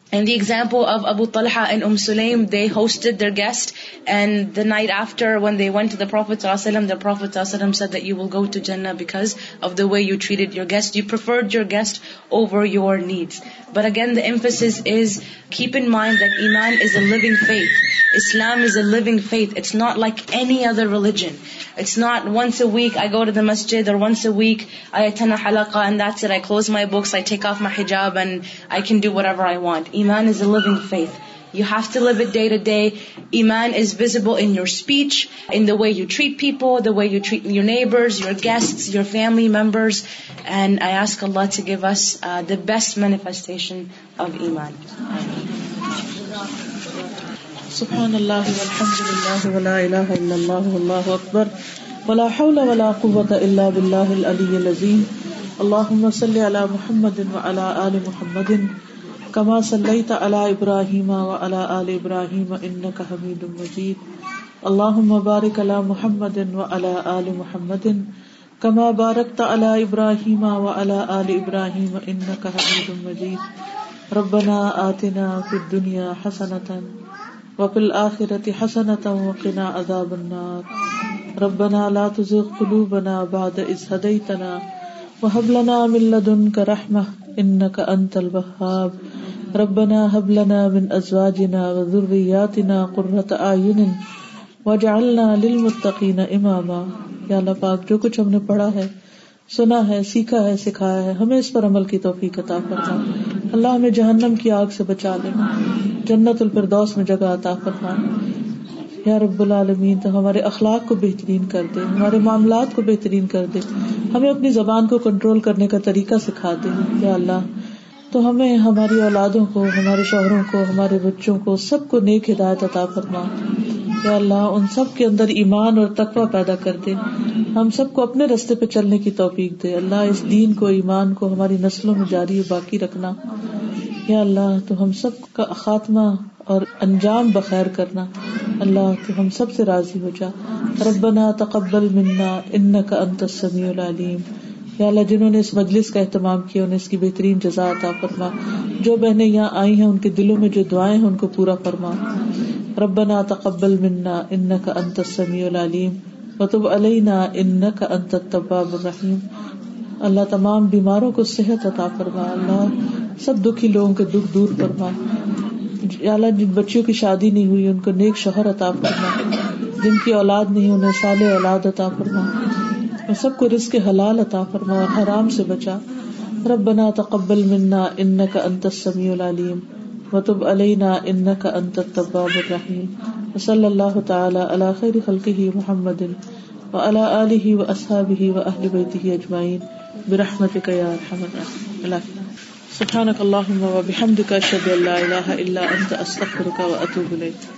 In the example of Abu Talha and umm Sulaym, they hosted their guest, and the night after when they went to the Prophet sallallahu alaihi wasallam, the Prophet sallallahu alaihi wasallam said that you will go to Jannah because of the way you treated your guest. You preferred your guest over your needs. But again, the emphasis is keep in mind that Iman is a living faith. Islam is a living faith it's not like any other religions a weak I once a weakens حجاب and I can doubt I want ایمان is a log faith you have to love the day ایمان is visible in your speech in way you treat people way you treat your neighbours your guest your family members and آیاس give us the best manifestation of ایمان سبحان اللہ والحمد للہ ولا الہ الا اللہ واللہ اکبر ولا حول ولا قوة الا باللہ العلی العظیم اللہم صلی علی محمد وعلا آل محمد کما صلیت علی ابراہیم وعلا آل ابراہیم انکا حمید مجید اللہم بارک علی محمد وعلا آل محمد کما بارکت علی ابراہیم وعلا آل ابراہیم انکا حمید مجید ربنا آتنا فی الدنیا حسنتاً وفل آخرت حسن تم وقنا عذاب النار ربنا لا تزغ قلوبنا بعد اذ هديتنا وهب لنا من لدنك رحمه انك انت الوهاب ربنا هب لنا من ازواجنا وذرياتنا قرة اعين واجعلنا للمتقين اماما یا اللہ پاک جو کچھ ہم نے پڑھا ہے سنا ہے سیکھا ہے سکھایا ہے ہمیں اس پر عمل کی توفیق عطا فرما اللہ ہمیں جہنم کی آگ سے بچا لے جنت الفردوس میں جگہ عطا فرما یا رب العالمین تو ہمارے اخلاق کو بہترین کر دے ہمارے معاملات کو بہترین کر دے ہمیں اپنی زبان کو کنٹرول کرنے کا طریقہ سکھا دے یا اللہ تو ہمیں ہماری اولادوں کو ہمارے شوہروں کو ہمارے بچوں کو سب کو نیک ہدایت عطا فرما یا اللہ ان سب کے اندر ایمان اور تقوی پیدا کر دے ہم سب کو اپنے رستے پہ چلنے کی توفیق دے اللہ اس دین کو ایمان کو ہماری نسلوں میں جاری باقی رکھنا یا اللہ تو ہم سب کا خاتمہ اور انجام بخیر کرنا اللہ تو ہم سب سے راضی ہو جا ربنا تقبل منہ ان کا العلیم یا اللہ جنہوں نے اس مجلس کا اہتمام کیا انہیں اس کی بہترین جزا عطا فرما جو بہنیں یہاں آئی ہیں ان کے دلوں میں جو دعائیں ہیں ان کو پورا فرما ربنا تقبل منا انت العلیم وتب علينا انک انت التواب الرحیم اللہ تمام بیماروں کو صحت عطا فرما اللہ سب دکھی لوگوں کے دکھ دور فرما یا اللہ جن بچیوں کی شادی نہیں ہوئی ان کو نیک شوہر عطا فرما جن کی اولاد نہیں انہیں صالح اولاد عطا فرما میں سب کو رزق حلال عطا فرما اور حرام سے بچا ربنا تقبل منا انك انت السميع العليم وتب علينا انك انت التواب الرحيم وصلى الله تعالى على خير خلقه محمد وعلى اله واصحابه واهل بيته اجمعين برحمتك يا ارحم الراحمين سبحانك اللهم وبحمدك اشهد ان لا اله الا انت استغفرك واتوب اليك